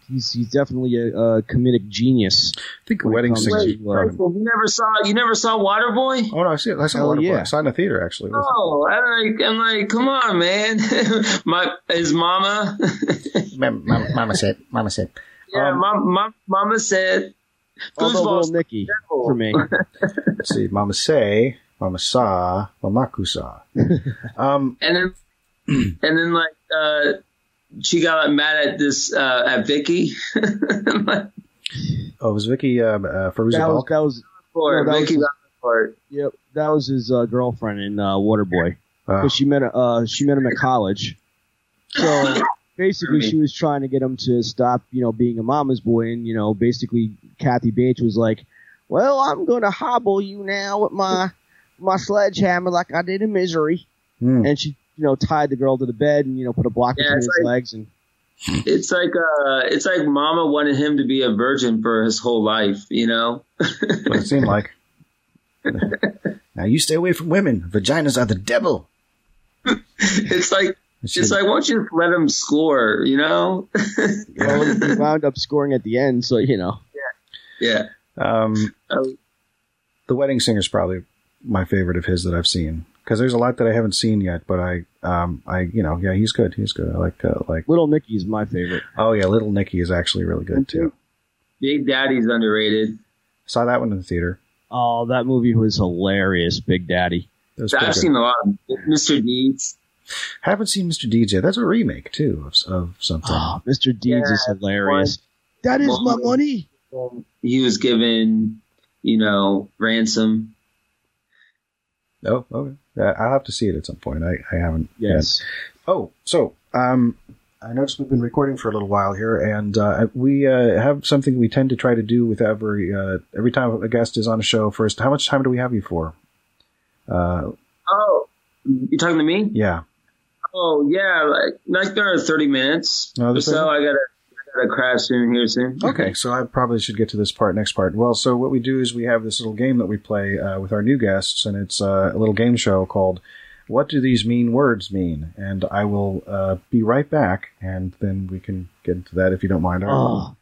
he's he's definitely a, a comedic genius. I think Wedding Singer. to, is uh, so you never saw you never saw Waterboy? Oh no, I see it. I saw Hell Waterboy. yeah. I saw it in the theater actually. Oh, I'm like, I'm like, come on, man. (laughs) My his (laughs) mama. Mama, Mama said. Mama said. yeah, Um, my, my mama said. Although Goosebumps. little Nicky for me. (laughs) Let's see. Mama say. Mama saw. Mama kusa. (laughs) Um. and then (clears throat) and then like uh she got mad at this uh at Vicky (laughs) Oh, was Vicky uh, uh, Fairuza that was that was for No, that Vicky was- got yep that was his uh, girlfriend in uh, Waterboy. Uh, because she met uh she met him at college. So (coughs) basically, she was trying to get him to stop, you know, being a mama's boy, and you know, basically, Kathy Bates was like, "Well, I'm gonna hobble you now with my my sledgehammer like I did in Misery," hmm. and she, you know, tied the girl to the bed and you know put a block Yeah, between his like- legs, and It's like uh it's like Mama wanted him to be a virgin for his whole life, you know. what it seemed like. (laughs) now you stay away from women. Vaginas are the devil. it's like She- it's like why don't you let him score, you know? well, he (laughs) wound up scoring at the end. So you know, yeah. um, Oh. the Wedding Singer is probably my favorite of his that I've seen because there's a lot that I haven't seen yet. But I, um, I, you know, yeah, he's good. He's good. I like, uh, like, Little Nicky's my favorite. oh yeah, Little Nicky is actually really good too. Big Daddy's underrated. Saw that one in the theater. Oh, that movie was hilarious, Big Daddy. That I've pretty seen a lot of Mr. Deeds. Haven't seen Mr. Deeds yet. That's a remake too of, of something. Oh, Mr. Deeds is Yeah, hilarious. That is my Well, money. He was given, you know, ransom. Oh, okay. I'll have to see it at some point. I, I haven't. yet. Yes. Oh, so um, I noticed we've been recording for a little while here, and uh, we uh, have something we tend to try to do with every uh, every time a guest is on a show. First, how much time do we have you for? Uh, Oh, you talking to me? yeah. Oh yeah, like like there are thirty minutes or there's so. I gotta I gotta crash soon here soon. Okay, so I probably should get to this part next part. Well, so what we do is we have this little game that we play uh, with our new guests, and it's uh, a little game show called "What Do These Mean Words Mean?" And I will uh, be right back, and then we can get into that if you don't mind. Oh,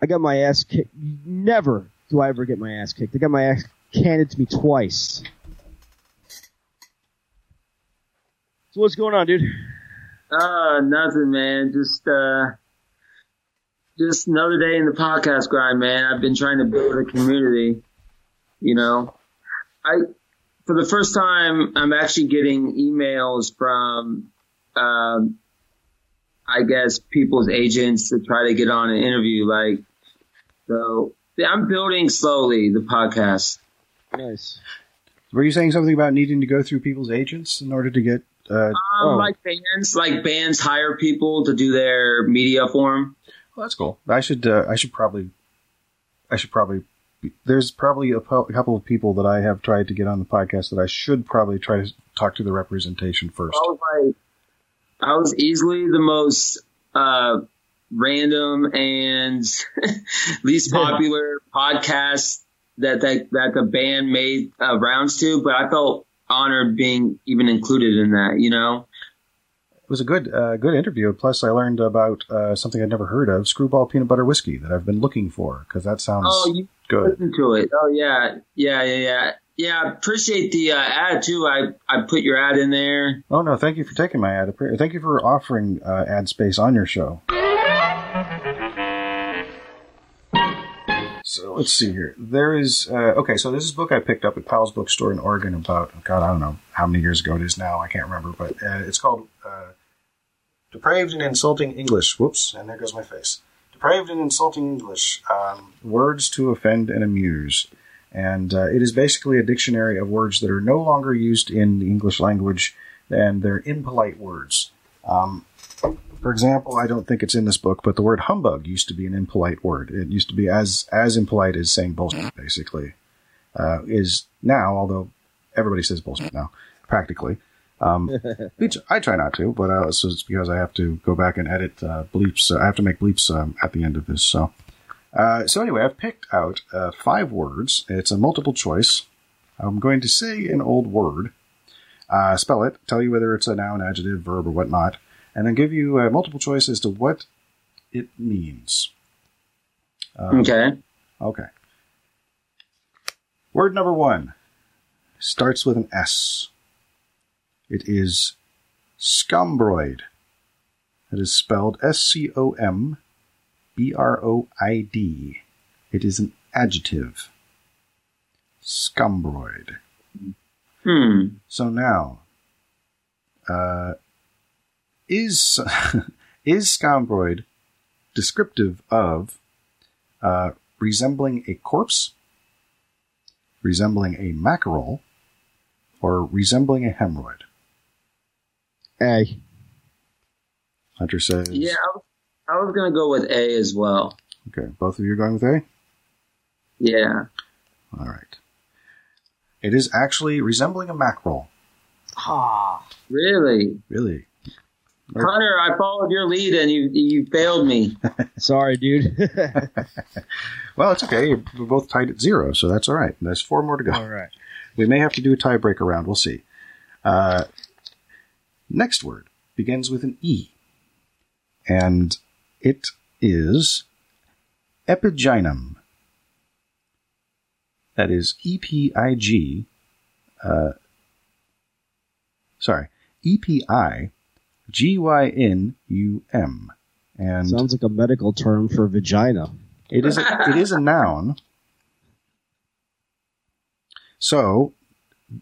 I got my ass kicked. Never do I ever get my ass kicked. I got my ass handed to me twice. So what's going on, dude? Uh, nothing, man. Just uh, just another day in the podcast grind, man. I've been trying to build a community. You know, I for the first time I'm actually getting emails from, um, I guess people's agents to try to get on an interview. Like, so I'm building slowly the podcast. Nice. Were you saying something about needing to go through people's agents in order to get? Uh, Um, Oh. like bands, like bands hire people to do their media for them. Well, that's cool. I should. Uh, I should probably. I should probably. be- There's probably a, po- a couple of people that I have tried to get on the podcast that I should probably try to talk to the representation first. I was like, I was easily the most uh, random and (laughs) least popular podcast that that that the band made uh, rounds to, but I felt honored being even included in that. You know. It was a good, uh, good interview. Plus, I learned about uh, something I'd never heard of: Screwball peanut butter whiskey that I've been looking for because that sounds Oh, you good. listen to it. Oh yeah, yeah, yeah, yeah. Yeah, I appreciate the uh, ad too. I I put your ad in there. Oh no, thank you for taking my ad. Thank you for offering uh, ad space on your show. So let's see here. There is uh, okay. So this is a book I picked up at Powell's Bookstore in Oregon about God I don't know how many years ago it is now. I can't remember, but uh, it's called uh, "Depraved and Insulting English." Whoops, and there goes my face. Depraved and Insulting English: um, Words to Offend and Amuse, and uh, it is basically a dictionary of words that are no longer used in the English language, and they're impolite words. Um, for example, I don't think it's in this book, but the word humbug used to be an impolite word. It used to be as as impolite as saying bullshit, basically. Uh, is now, although everybody says bullshit now, practically. Um, (laughs) which I try not to, but uh, so it's because I have to go back and edit uh, bleeps. Uh, I have to make bleeps um, at the end of this. So, uh, so anyway, I've picked out uh, five words. It's a multiple choice. I'm going to say an old word, uh, spell it, tell you whether it's a noun, adjective, verb, or whatnot, and then give you a multiple choice as to what it means. Um, Okay. Okay. Word number one starts with an S. It is scombroid. It is spelled S C O M B R O I D. It is an adjective. Scombroid. Hmm. So now, uh, is (laughs) is scombroid descriptive of uh, resembling a corpse, resembling a mackerel, or resembling a hemorrhoid? A. Hunter says, Yeah, I was, gonna go with A as well. Okay, both of you are going with A? Yeah. All right. It is actually resembling a mackerel. Ah. Really, Really? Hunter, I followed your lead and you you failed me. (laughs) Sorry, dude. (laughs) Well, it's okay. We're both tied at zero, so that's all right. There's four more to go. All right. We may have to do a tiebreaker round. We'll see. Uh, next word begins with an E, and it is epigynum. That is E P I G. Uh, sorry, E P I G Y N U M, and Sounds like a medical term for vagina. it is a, it is a noun. So,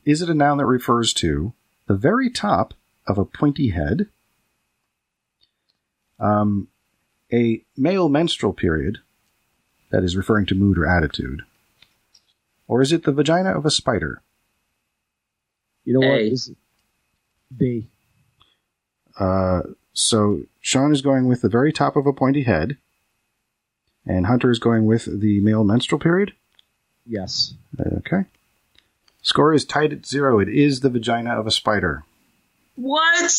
is it a noun that refers to the very top of a pointy head, um, a male menstrual period that is referring to mood or attitude, or is it the vagina of a spider? You know what? A. This- B. Uh, so Sean is going with the very top of a pointy head, and Hunter is going with the male menstrual period. Yes. Okay. Score is tied at zero. It is the vagina of a spider. What?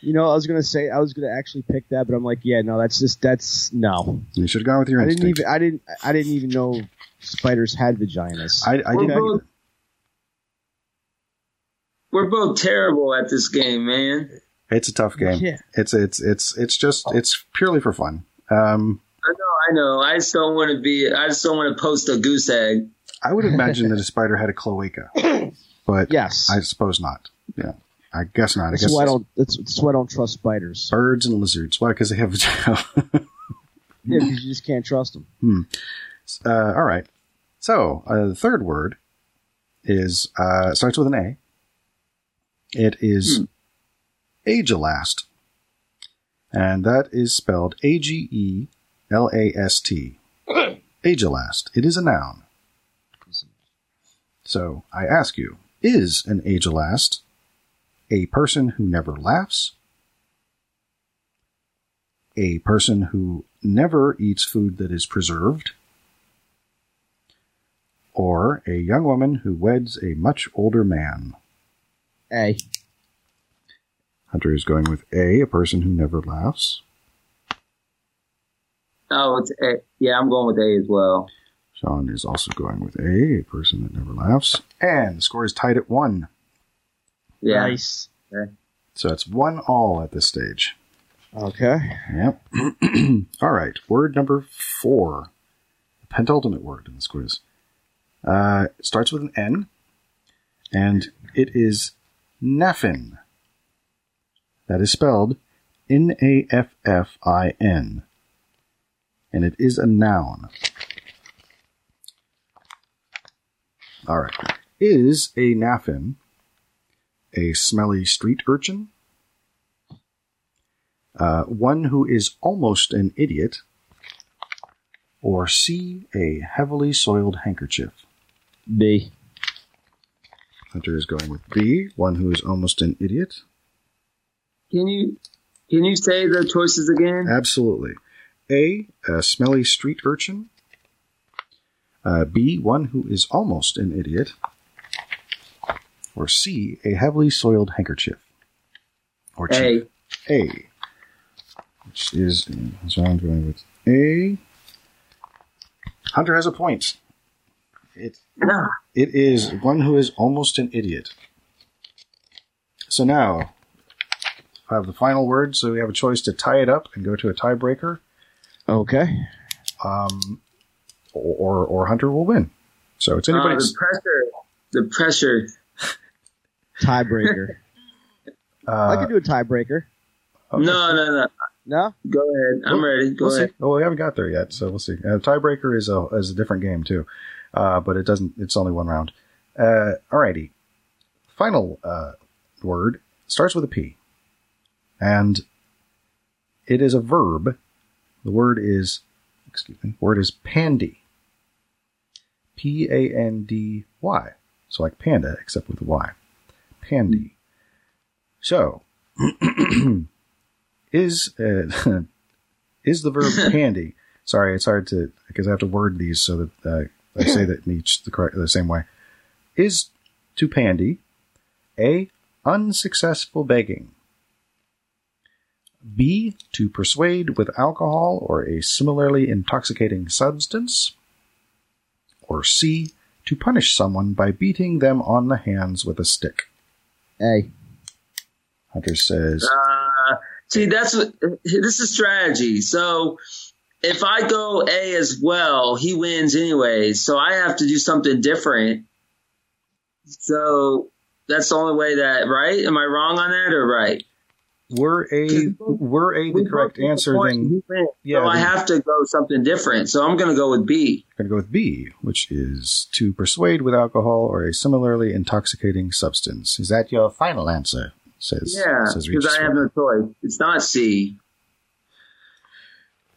You know, I was gonna say I was gonna actually pick that, but I'm like, yeah, no, that's just that's no. You should have gone with your I didn't instinct. even I didn't I didn't even know spiders had vaginas. I, I We're didn't. both- We're both terrible at this game, man. It's a tough game. Yeah. It's it's it's it's just it's purely for fun. Um, I know, I know. I just don't want to be. I just don't want to post a goose egg. I would imagine that a spider had a cloaca, (coughs) but yes. I suppose not. Yeah, I guess not. I that's guess why I don't. That's, that's why I don't trust spiders. birds and lizards. Why? Because they have vagina. (laughs) Yeah, because you just can't trust them. uh, all right. So uh, the third word is uh, starts with an A. It is agelast, and that is spelled A G E L A S T. (clears throat) Agelast. It is a noun. So I ask you: Is an agelast a person who never laughs? A person who never eats food that is preserved? or a young woman who weds a much older man. A. Hunter is going with A, a person who never laughs. Oh, it's A. Yeah, I'm going with A as well. Sean is also going with A, a person that never laughs. And the score is tied at one. Yeah. Nice. So it's one all at this stage. Okay. Yep. (clears throat) all right. Word number four. The penultimate word in this quiz. Uh, it starts with an N, and it is Naffin. That is spelled N A F F I N. And it is a noun. All right. Is a naffin a smelly street urchin? Uh, one who is almost an idiot? Or C, a heavily soiled handkerchief? B. Hunter is going with B, one who is almost an idiot. Can you can you say the choices again? Absolutely. A, a smelly street urchin. Uh, B, one who is almost an idiot. Or C, a heavily soiled handkerchief. Or A. A. Which is, so I'm going with A. Hunter has a point. It, (clears throat) it is one who is almost an idiot. So now, I have the final word, so we have a choice to tie it up and go to a tiebreaker, Okay. um, or, or Hunter will win. So it's uh, the pressure. The pressure. Tiebreaker. (laughs) I uh, could do a tiebreaker. okay. No, no, no. No? Go ahead. I'm We'll- ready. Go we'll ahead. See. Oh, we haven't got there yet, so we'll see. Uh, tiebreaker is a is a different game too, uh, but it doesn't. It's only one round. Uh, alrighty. Final uh, word starts with a P, and it is a verb. The word is, excuse me. Word is pandy. P A N D Y. So like panda, except with a Y. Pandy. So, (clears throat) is uh, (laughs) is the verb (laughs) pandy? Sorry, it's hard to because I have to word these so that uh, I say that in each the correct the same way. Is to pandy a unsuccessful begging? B to persuade with alcohol or a similarly intoxicating substance? Or C to punish someone by beating them on the hands with a stick? A. Hunter says, Uh, see, that's what this is strategy. So if I go A as well, he wins anyway. So I have to do something different. So that's the only way that right? Am I wrong on that or right? "Were a were a the We correct both get the answer, then yeah, so I then- have to go something different. So I'm going to go with B. going to go with B, which is to persuade with alcohol or a similarly intoxicating substance. Is that your final answer? Says Yeah, says because I have no choice. It's not C.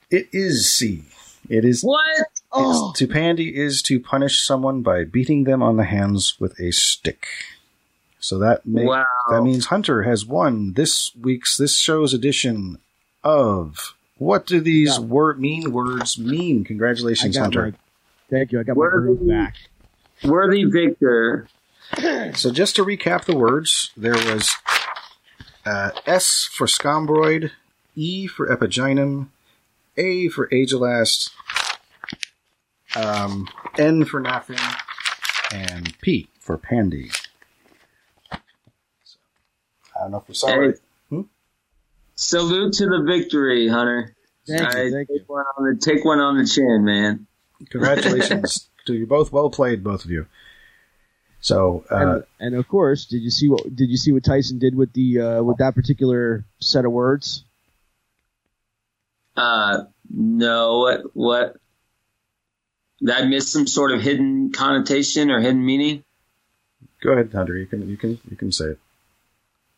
It is C. It is What? Oh, to pandy is to punish someone by beating them on the hands with a stick. So that ma- Wow. that means Hunter has won this week's this show's edition of what do these Yeah. word mean words mean? I Congratulations, got Hunter. my, thank you. I got Where my groove back. worthy victor. (clears throat) So just to recap the words, there was uh, S for scombroid, E for epigynum, A for agelast, um, N for naffin, and P for pandy. So, I don't know if we saw Hey. it. Salute to the victory, Hunter. Thank you. I Thank you. take one on the take one on the chin, man. Congratulations (laughs) to you both. Well played, both of you. So uh, and, and of course, did you see what did you see what Tyson did with the uh, with that particular set of words? Uh, no, what what? Did I miss some sort of hidden connotation or hidden meaning? go ahead, Hunter. You can you can you can say it.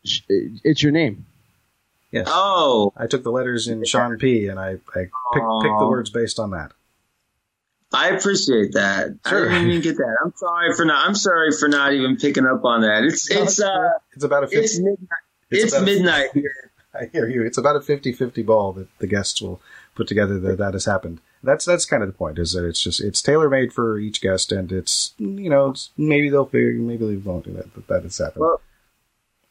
Sh- It's your name. Yes. Oh, I took the letters in Sean P, and I, I picked, picked the words based on that. I appreciate that. Sure. I didn't even get that. I'm sorry for not. I'm sorry for not even picking up on that. It's it's uh It's about a 50, it's midnight. It's, about a- midnight here. (laughs) I hear you. It's about a 50-50 ball that the guests will put together that that has happened. That's that's kind of the point. Is that it's just it's tailor made for each guest, and it's you know it's, maybe they'll figure maybe they won't do that, but that has happened. Well,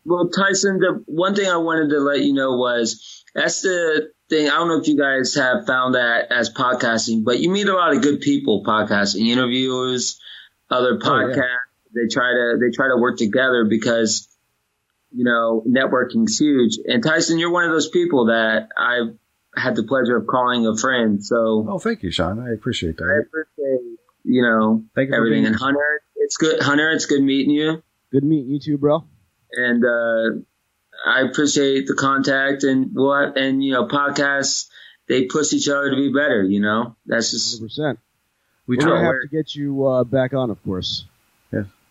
Well, Tyson, the one thing I wanted to let you know was that's the thing. I don't know if you guys have found that as podcasting, but you meet a lot of good people podcasting, interviewers, other Oh, podcasts. yeah. They try to they try to work together because you know networking's huge. And Tyson, you're one of those people that I've had the pleasure of calling a friend. So Oh, thank you, Sean. I appreciate that. I appreciate you know Thank you everything. And Hunter, it's good. Hunter, it's good meeting you. Good meeting you too, bro. And uh, I appreciate the contact and what and you know podcasts they push each other to be better. You know that's just 100%. We We're gonna have to get you uh, back on, of course.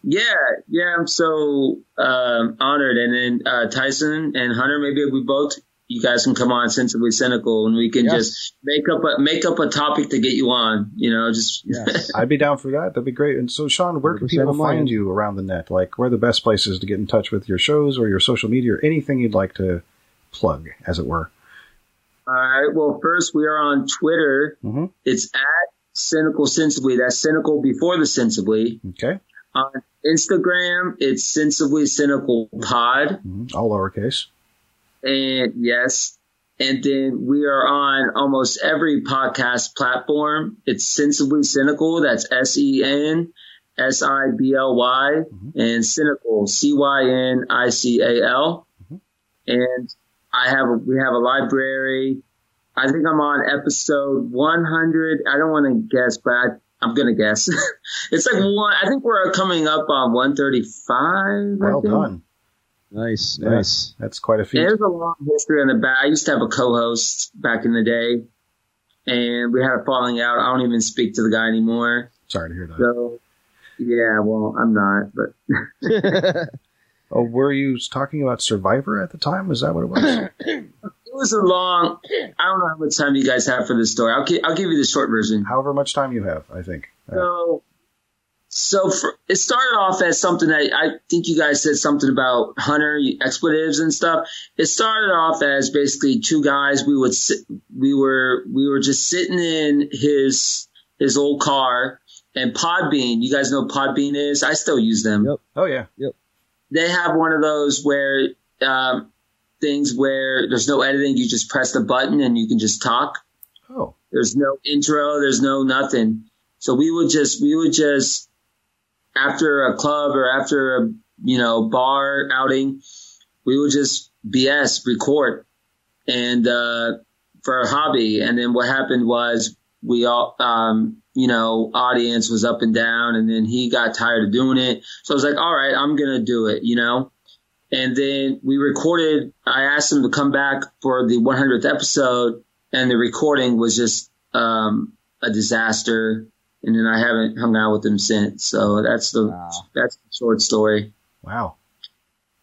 yeah yeah. I'm so um, honored. And then uh, Tyson and Hunter, maybe we both you guys can come on sensibly cynical and we can Yes. just make up a make up a topic to get you on. You know just Yes. (laughs) (laughs) I'd be down for that. That'd be great. And so, Sean, where can people on find you around the net? Like, where are the best places to get in touch with your shows or your social media or anything you'd like to plug, as it were? All right. Well, first we are on Twitter. Mhm. It's at cynical sensibly. That's cynical before the sensibly. Okay. On Instagram, it's Sensibly Cynical Pod. Mhm. All lowercase. And yes. And then we are on almost every podcast platform. It's Sensibly Cynical. That's S E N S I B L Y mm-hmm. and Cynical, C Y N I C A L. Mm-hmm. And I have a, we have a library. I think I'm on episode 100. I don't want to guess, but I, I'm going to guess. (laughs) it's like one, I think we're coming up on 135. I Well done. Nice, Yeah. nice. That's quite a feat. There's a long history on the back. I used to have a co-host back in the day, and we had a falling out. I don't even speak to the guy anymore. Sorry to hear that. So, yeah, well, I'm not, but (laughs) Oh, were you talking about Survivor at the time? Is that what it was? (coughs) it was a long. I don't know how much time you guys have for this story. I'll gi- I'll give you the short version. However much time you have, I think. Uh, So, so for, it started off as something that I think you guys said something about hunter expletives and stuff. It started off as basically two guys. We would sit, we were we were just sitting in his his old car and Podbean. You guys know Podbean is? I still use them. Yep. oh, yeah. Yep. They have one of those where um, things where there's no editing. You just press the button and you can just talk. Oh, There's no intro. There's no nothing. So we would just, we would just, after a club or after a, you know, bar outing, we would just BS record and, uh, for a hobby. And then what happened was we all, um, you know, audience was up and down and then he got tired of doing it. So I was like, all right, I'm to do it, you know? And then we recorded, I asked him to come back for the 100th episode and the recording was just um, a disaster. And then I haven't hung out with him since. So that's the Wow. that's the short story. wow.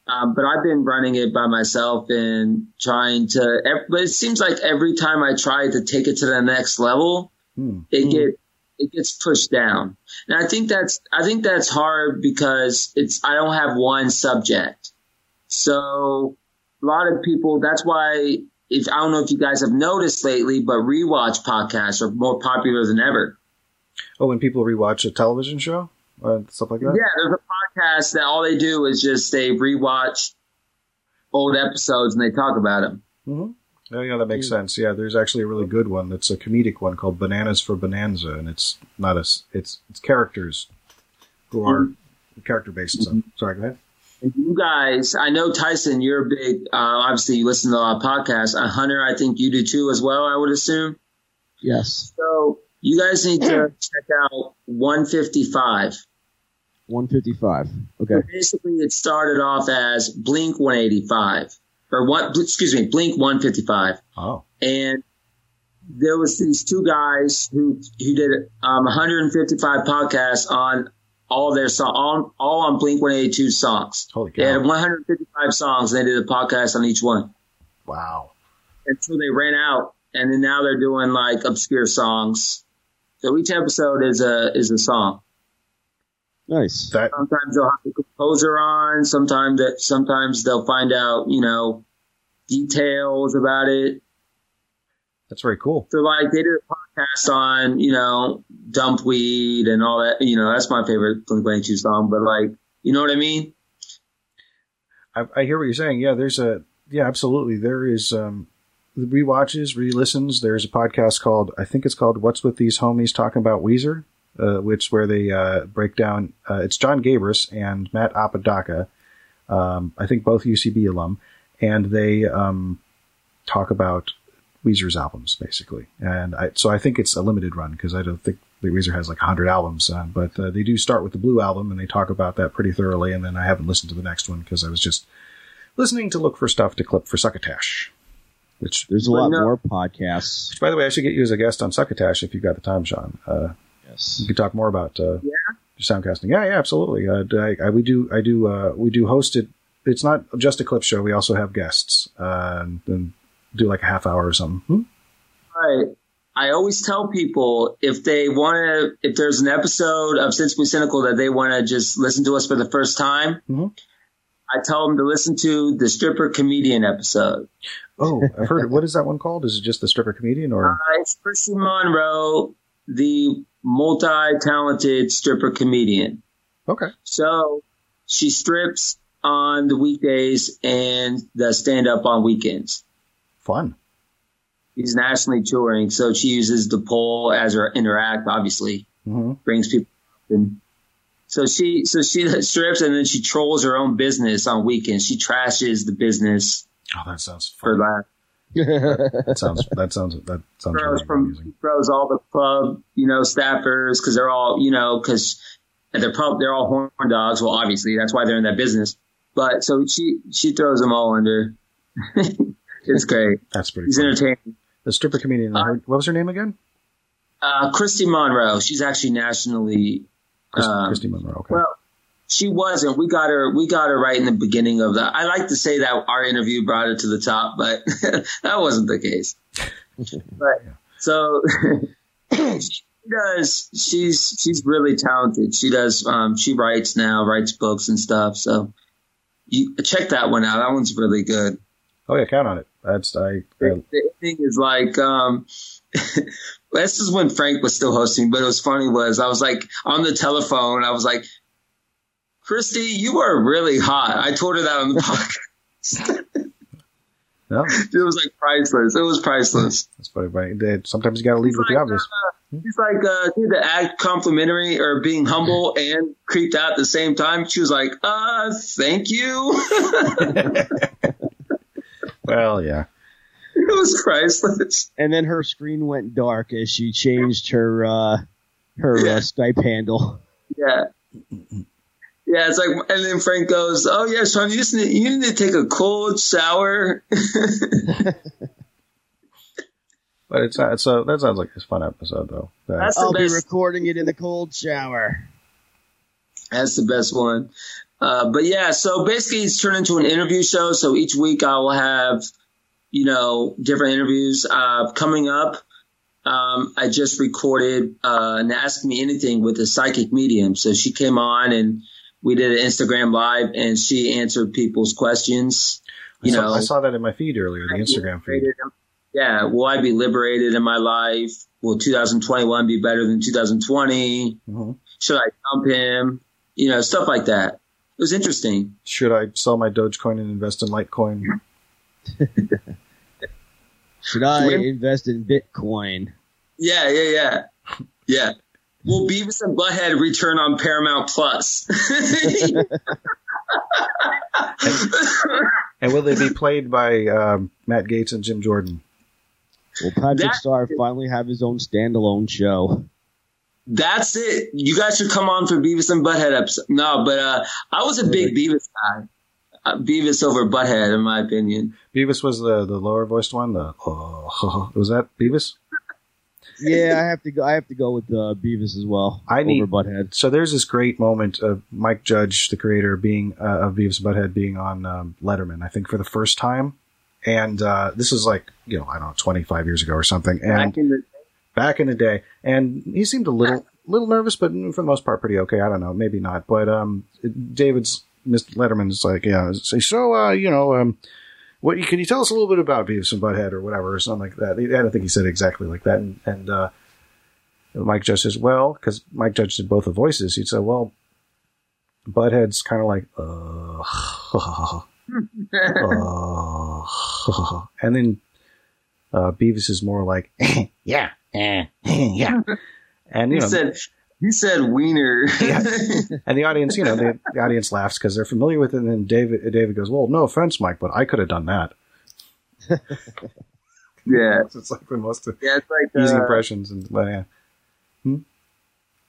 Um, but I've been running it by myself and trying to. But it seems like every time I try to take it to the next level, Hmm. it get it gets pushed down. And I think that's I think that's hard because it's I don't have one subject. So a lot of people that's why if I don't know if you guys have noticed lately, but rewatch podcasts are more popular than ever. Oh, when people rewatch a television show? or stuff like that? Yeah, there's a podcast that all they do is just they rewatch old episodes and they talk about them. hmm Oh, yeah, that makes sense. Yeah, there's actually a really good one. That's a comedic one called Bananas for Bonanza, and it's not a it's, it's characters who are character based stuff. Sorry, go ahead. And you guys, I know Tyson, you're a big, uh, obviously you listen to a lot of podcasts. Uh, Hunter, I think you do too as well, I would assume. Yes. So you guys need to (clears throat) check out 155. 155. Okay. Basically, it started off as Blink 185 or what, excuse me, Blink 155. Oh, and there was these two guys who who did um, 155 podcasts on all their song, all, all on Blink 182 songs. holy cow. They had 155 songs, and they did a podcast on each one Wow. until they ran out, and then now they're doing like obscure songs. So each episode is a is a song. Nice. That, Sometimes they'll have the composer on. Sometimes that sometimes they'll find out you know details about it. that's very cool. So like they did a podcast on, you know, Dumpweed and all that. You know, that's my favorite Blink 182 song. But like, you know what I mean? I, I hear what you're saying. Yeah, there's a, yeah, absolutely. There is, um, the rewatches, re-listens, there's a podcast called I think it's called "What's with These Homies Talking About Weezer," uh, which where they uh, break down. Uh, it's John Gabrus and Matt Apodaca, um, I think both UCB alum, and they um, talk about Weezer's albums basically. And I, so I think it's a limited run because I don't think Weezer has like 100 albums, uh, but uh, they do start with the Blue album and they talk about that pretty thoroughly. And then I haven't listened to the next one because I was just listening to look for stuff to clip for Succotash. Which, There's a lot no. more podcasts. Which, by the way, I should get you as a guest on Succotash if you've got the time, Sean. Uh, Yes. you could talk more about uh, soundcasting. Yeah, yeah, absolutely. Uh, I, I, we do, I do, uh, we do host it. It's not just a clip show. We also have guests uh, and, and do like a half hour or something. Hmm? Right. I always tell people if they want to, if there's an episode of Sensibly Cynical that they want to just listen to us for the first time, Mhm. I tell them to listen to the stripper comedian episode. Oh, I've heard. it. What is that one called? Is it just the stripper comedian or? Uh, it's Chrissy Monroe, the multi-talented stripper comedian. Okay. So she strips on the weekdays and the stand up on weekends. Fun. She's nationally touring, so she uses the pole as her interact, obviously. hmm brings people and so she so she (laughs) strips and then she trolls her own business on weekends. She trashes the business Oh, that sounds for fun. that. That (laughs) sounds. That sounds. That sounds Throws really from amusing. throws all the club, you know, staffers because they're all, you know, because they're pub they're all horn dogs. Well, obviously that's why they're in that business. But so she she throws them all under. (laughs) it's great. That's pretty. He's Fun. entertaining. The stripper comedian. I heard, what was her name again? Uh, Christy Monroe. She's actually nationally Christy, Um, Christy Monroe. Okay. Well, she wasn't. We got her. We got her right in the beginning of that. I like to say that our interview brought her to the top, but (laughs) that wasn't the case. (laughs) But so (laughs) she does. She's she's really talented. She does. Um, she writes now, writes books and stuff. So you check that one out. That one's really good. oh yeah, count on it. That's I. I The the thing is like, um, this is when Frank was still hosting, but it was funny was I was like on the telephone, I was like, Christy, you are really hot. I told her that on the (laughs) podcast. no, it was like priceless. It was priceless. that's funny. They- sometimes you got to lead with the obvious. uh, He's like, uh, dude, to act complimentary or being humble (laughs) and creeped out at the same time. She was like, uh, thank you. (laughs) Well, yeah. It was priceless. And then her screen went dark as she changed her uh, her uh, Skype handle. Yeah. Yeah, it's like, and then Frank goes, "Oh yeah, Sean, you just need, you need to take a cold shower." (laughs) But it's not. So that sounds like a fun episode, though. That's the I'll be recording it in the cold shower. That's the best one. Uh, but yeah, so basically, it's turned into an interview show. So each week, I will have, you know, different interviews uh, coming up. Um, I just recorded uh, an Ask Me Anything with a psychic medium. So she came on and we did an Instagram live, and she answered people's questions. I You saw, know, I saw that in my feed earlier, the Instagram feed. Yeah, will I be liberated in my life? Will 2021 be better than 2020? Mhm. Should I dump him? You know, stuff like that. It was interesting. Should I sell my Dogecoin and invest in Litecoin? (laughs) Should I When- invest in Bitcoin? Yeah, yeah, yeah, yeah. Will Beavis and Butthead return on Paramount Plus? (laughs) And will they be played by um, Matt Gaetz and Jim Jordan? Will Patrick That- Star finally have his own standalone show? That's it. You guys should come on for Beavis and Butthead episode. No, but uh, I was a big Beavis guy. Uh, Beavis over Butthead, in my opinion. Beavis was the the lower voiced one. The oh, (laughs) was that Beavis? Yeah, I have to go. I have to go with uh, Beavis as well. I need- Butthead. So there's this great moment of Mike Judge, the creator, being uh, of Beavis and Butthead, being on um, Letterman. I think for the first time, and uh, this is like you know I don't know 25 years ago or something. And Back in the back in the day, and he seemed a little little nervous, but for the most part, pretty okay. I don't know, maybe not, but um, David's Mr. Letterman is like, yeah, say so. Uh, you know, um, what can you tell us a little bit about Beavis and Butthead or whatever or something like that? I don't think he said exactly like that, and, and uh, Mike Judge says, well, because Mike Judge did both the voices, he'd say, well, Butthead's kind of like, uh, uh, (laughs) and then Uh, Beavis is more like, (laughs) (laughs) yeah, yeah. And, you He know, said he said wiener. Yeah. (laughs) and the audience, you know, the, the audience laughs because they're familiar with it. And then David, David goes, well, no offense, Mike, but I could have done that. (laughs) yeah. (laughs) It's like the most Yeah, it's like easy uh, impressions. And, but yeah.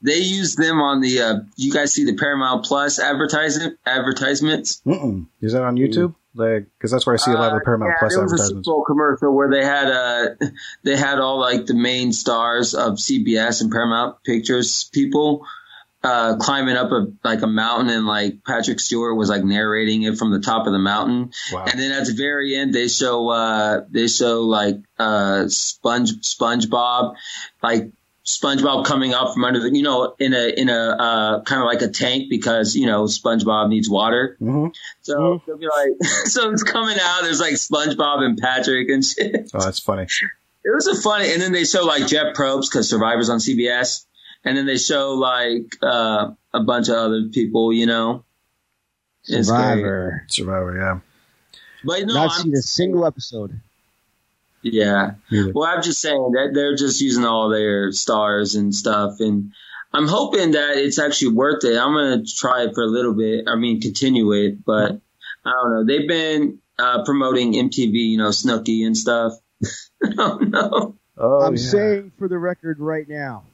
they use them on the. Uh, you guys see the Paramount Plus advertisement advertisements? Mm-mm. Is that on YouTube? Because that's where I see a lot of the Paramount Uh, yeah, Plus there was a. Super Bowl commercial where they had uh (laughs) they had all like the main stars of CBS and Paramount Pictures people uh climbing up a like a mountain and like Patrick Stewart was like narrating it from the top of the mountain Wow. and then at the very end they show uh they show like uh Sponge SpongeBob like SpongeBob coming up from under the you know in a in a uh kind of like a tank because you know SpongeBob needs water hmm so they'll be like, (laughs) so it's coming out. There's like SpongeBob and Patrick and shit. Oh, that's funny. It was a funny. And then they show like Jeff Probst because Survivor's on CBS, and then they show like uh, a bunch of other people. You know, Survivor. Survivor, yeah. But no, Not I'm, seen a single episode. Yeah. Neither. Well, I'm just saying that they're just using all their stars and stuff, and I'm hoping that it's actually worth it. I'm gonna try it for a little bit. I mean, continue it, but I don't know. They've been uh, promoting MTV, you know, Snooki and stuff. (laughs) I don't know. Oh, I'm yeah. saying for the record right now,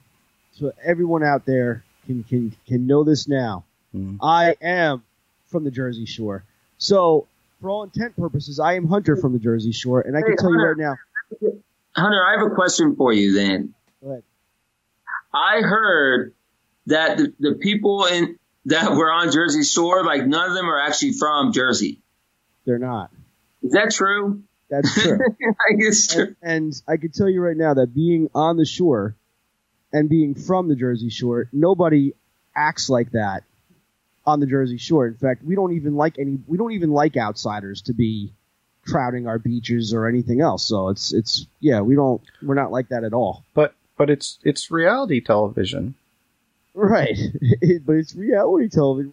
so everyone out there can can can know this now. Mhm. I am from the Jersey Shore. So for all intent purposes, I am Hunter from the Jersey Shore, and I can Hey, tell you right now. Hunter, I have a question for you then. Go ahead. I heard that the, the people in that were on Jersey Shore, like none of them are actually from Jersey. They're not. Is that true? That's (laughs) true. I guess true. and, and I can tell you right now that being on the shore and being from the Jersey Shore, nobody acts like that on the Jersey Shore. In fact, we don't even like any. We don't even like outsiders to be crowding our beaches or anything else. So it's it's yeah, we don't. We're not like that at all. But but it's it's reality television. Right. (laughs) but it's reality television.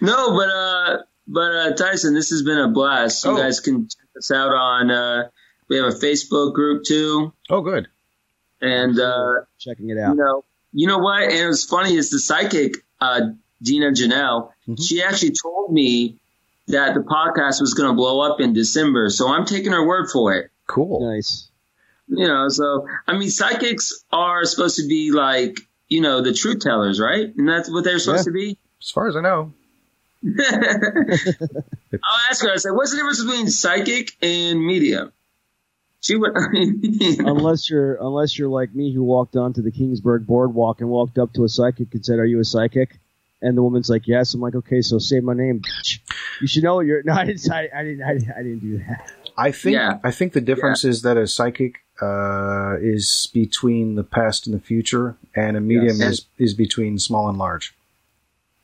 No, but uh, but uh, Tyson, this has been a blast. You Oh. guys can check us out on. Uh, we have a Facebook group too, Oh, good. and uh, Checking it out. you out. know, you know what? And it was funny is the psychic, uh, Dina Janelle, Mhm. she actually told me that the podcast was going to blow up in December. So I'm taking her word for it. Cool. Nice. You know, so, I mean, psychics are supposed to be like, you know, the truth tellers, right? And that's what they're supposed to be. As far as I know. (laughs) (laughs) I'll ask her, I said, what's the difference between psychic and medium? She would, (laughs) unless you're unless you're like me who walked onto the Kingsburg boardwalk and walked up to a psychic and said, "Are you a psychic?" And the woman's like, "Yes." I'm like, "Okay, so say my name." bitch." You should know you're. (laughs) No, I didn't. I, I didn't. I, didn't- I didn't do that. I think Yeah. I think the difference is that a psychic uh, is between the past and the future, and a medium Yes. is is between small and large.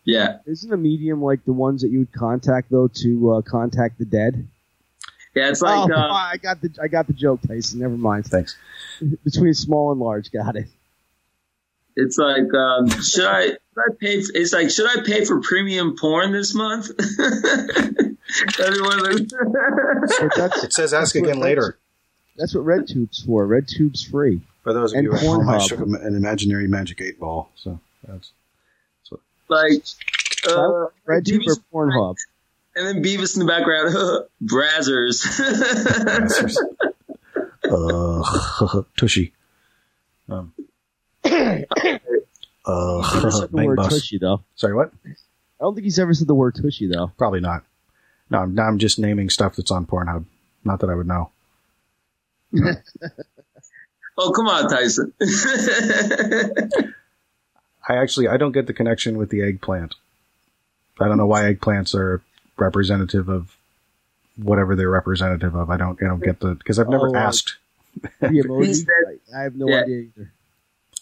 yeah. Isn't a medium like the ones that you would contact though to uh, contact the dead? Yeah, it's like, oh, uh, (laughs) I got the I got the joke, Tyson. Never mind. Thanks. (laughs) Between small and large, got it. It's like, um, should I, should I pay? For, it's like, should I pay for premium porn this month? (laughs) Everyone, But It says ask again later. that's what RedTube's for. RedTube's free. For those of And you at home, I shook an imaginary magic eight ball. So that's like, uh, RedTube Beavis- or Pornhub. and then Beavis in the background, (laughs) Brazzers. uh, (laughs) tushy. Um, He uh, never said (laughs) the bang word bus. tushy though. Sorry, what? I don't think he's ever said the word tushy though. Probably not. No, I'm, I'm just naming stuff that's on Pornhub. Not that I would know. (laughs) oh, come on, Tyson. (laughs) I actually I don't get the connection with the eggplant. I don't know why eggplants are representative of whatever they're representative of. I don't I don't get the because I've never Oh, asked. The emoji. I, I have no Yeah. idea either.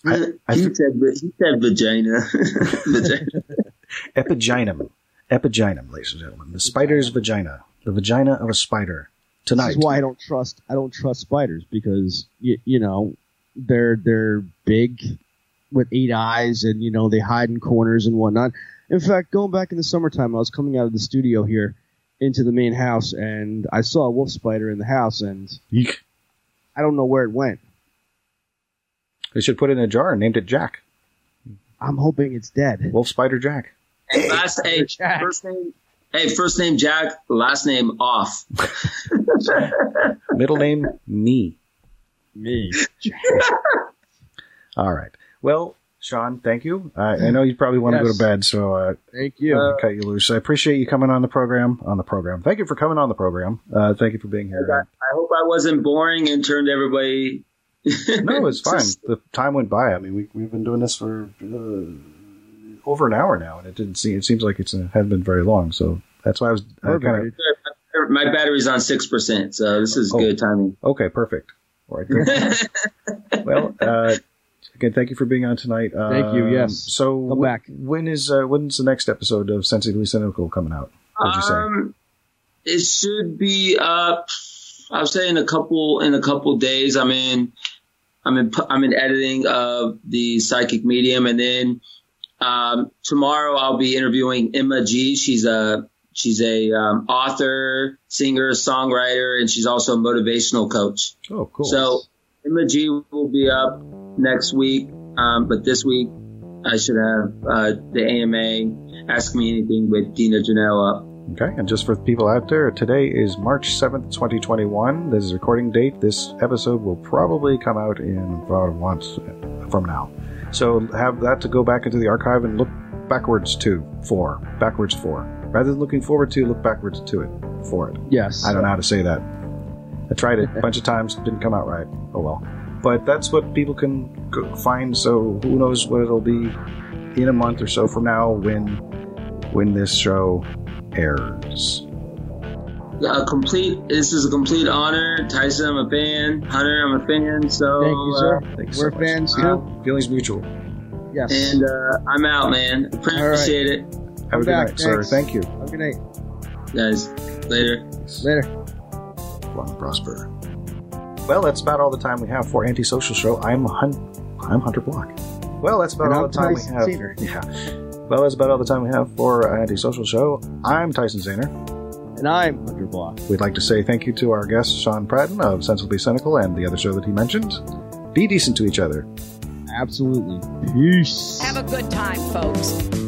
I- I he said, he said vagina. (laughs) vagina. Epigynum. Epigynum, ladies and gentlemen. The spider's vagina. The vagina of a spider. Tonight. This is why I don't trust. I don't trust spiders because you, you know they're they're big with eight eyes and you know they hide in corners and whatnot. In fact, going back in the summertime, I was coming out of the studio here into the main house and I saw a wolf spider in the house and Eek. I don't know where it went. They should put it in a jar and named it Jack. I'm hoping it's dead. Wolf Spider Jack. Hey, last hey, Jack. first name. Hey, first name Jack, last name off. (laughs) Middle name me. Me. (laughs) All right. Well, Sean, thank you. I I know you probably want to go to bed, so uh, Thank you. I cut you loose. I appreciate you coming on the program. On the program. Thank you for coming on the program. Uh, thank you for being here. I hope I wasn't boring and turned everybody. No, it's (laughs) fine. The time went by. I mean, we, we've been doing this for uh, over an hour now, and it didn't seem. It seems like it's uh, hasn't been very long. So that's why I was uh, kind of My battery's on six percent, so this is Oh. good timing. okay. Perfect. All right. Good. (laughs) well, uh, again, thank you for being on tonight. Thank you, Um, yes. So Come wh- back. When is uh, when's the next episode of Sensitively Cynical coming out? What'd you say? Um, it should be up. I would say in a couple in a couple days. I'm in. I'm in. I'm in editing of the psychic medium, and then um, tomorrow I'll be interviewing Emma G. She's a she's a um, author, singer, songwriter, and she's also a motivational coach. Oh, cool. So Emma G will be up next week, um, but this week I should have uh, the AMA Ask Me Anything with Dina Janelle up. Okay, and just for the people out there, today is March 7th, 2021. This is recording date. This episode will probably come out in about a month from now. So have that to go back into the archive and look backwards to for. Backwards for. Rather than looking forward to, look backwards to it for it. Yes. I don't know how to say that. I tried it a bunch of times, didn't come out right. Oh well. But that's what people can find. So who knows what it'll be in a month or so from now when when this show airs. A complete. This is a complete honor, Tyson. I'm a fan. Hunter, I'm a fan. So Thank you, sir. uh, Thanks We're so much. fans uh, too. Feelings mutual. Yes. and uh, I'm out, man. Appreciate it, Have Come a good back, night, sir. Thank you. Have a good night. guys. Later. Later. Long prosper. Well, that's about all the time we have for Antisocial Show. I'm Hun- I'm Hunter Block. Well, that's about And all I'm the time Tyson we have. Saner. (laughs) Yeah. Well, that's about all the time we have for uh, our Antisocial Show. I'm Tyson Saner. And I'm Hunter Block. We'd like to say thank you to our guest, Sean Pratton of Sensibly Cynical and the other show that he mentioned. Be decent to each other. Absolutely. Peace. Have a good time, folks.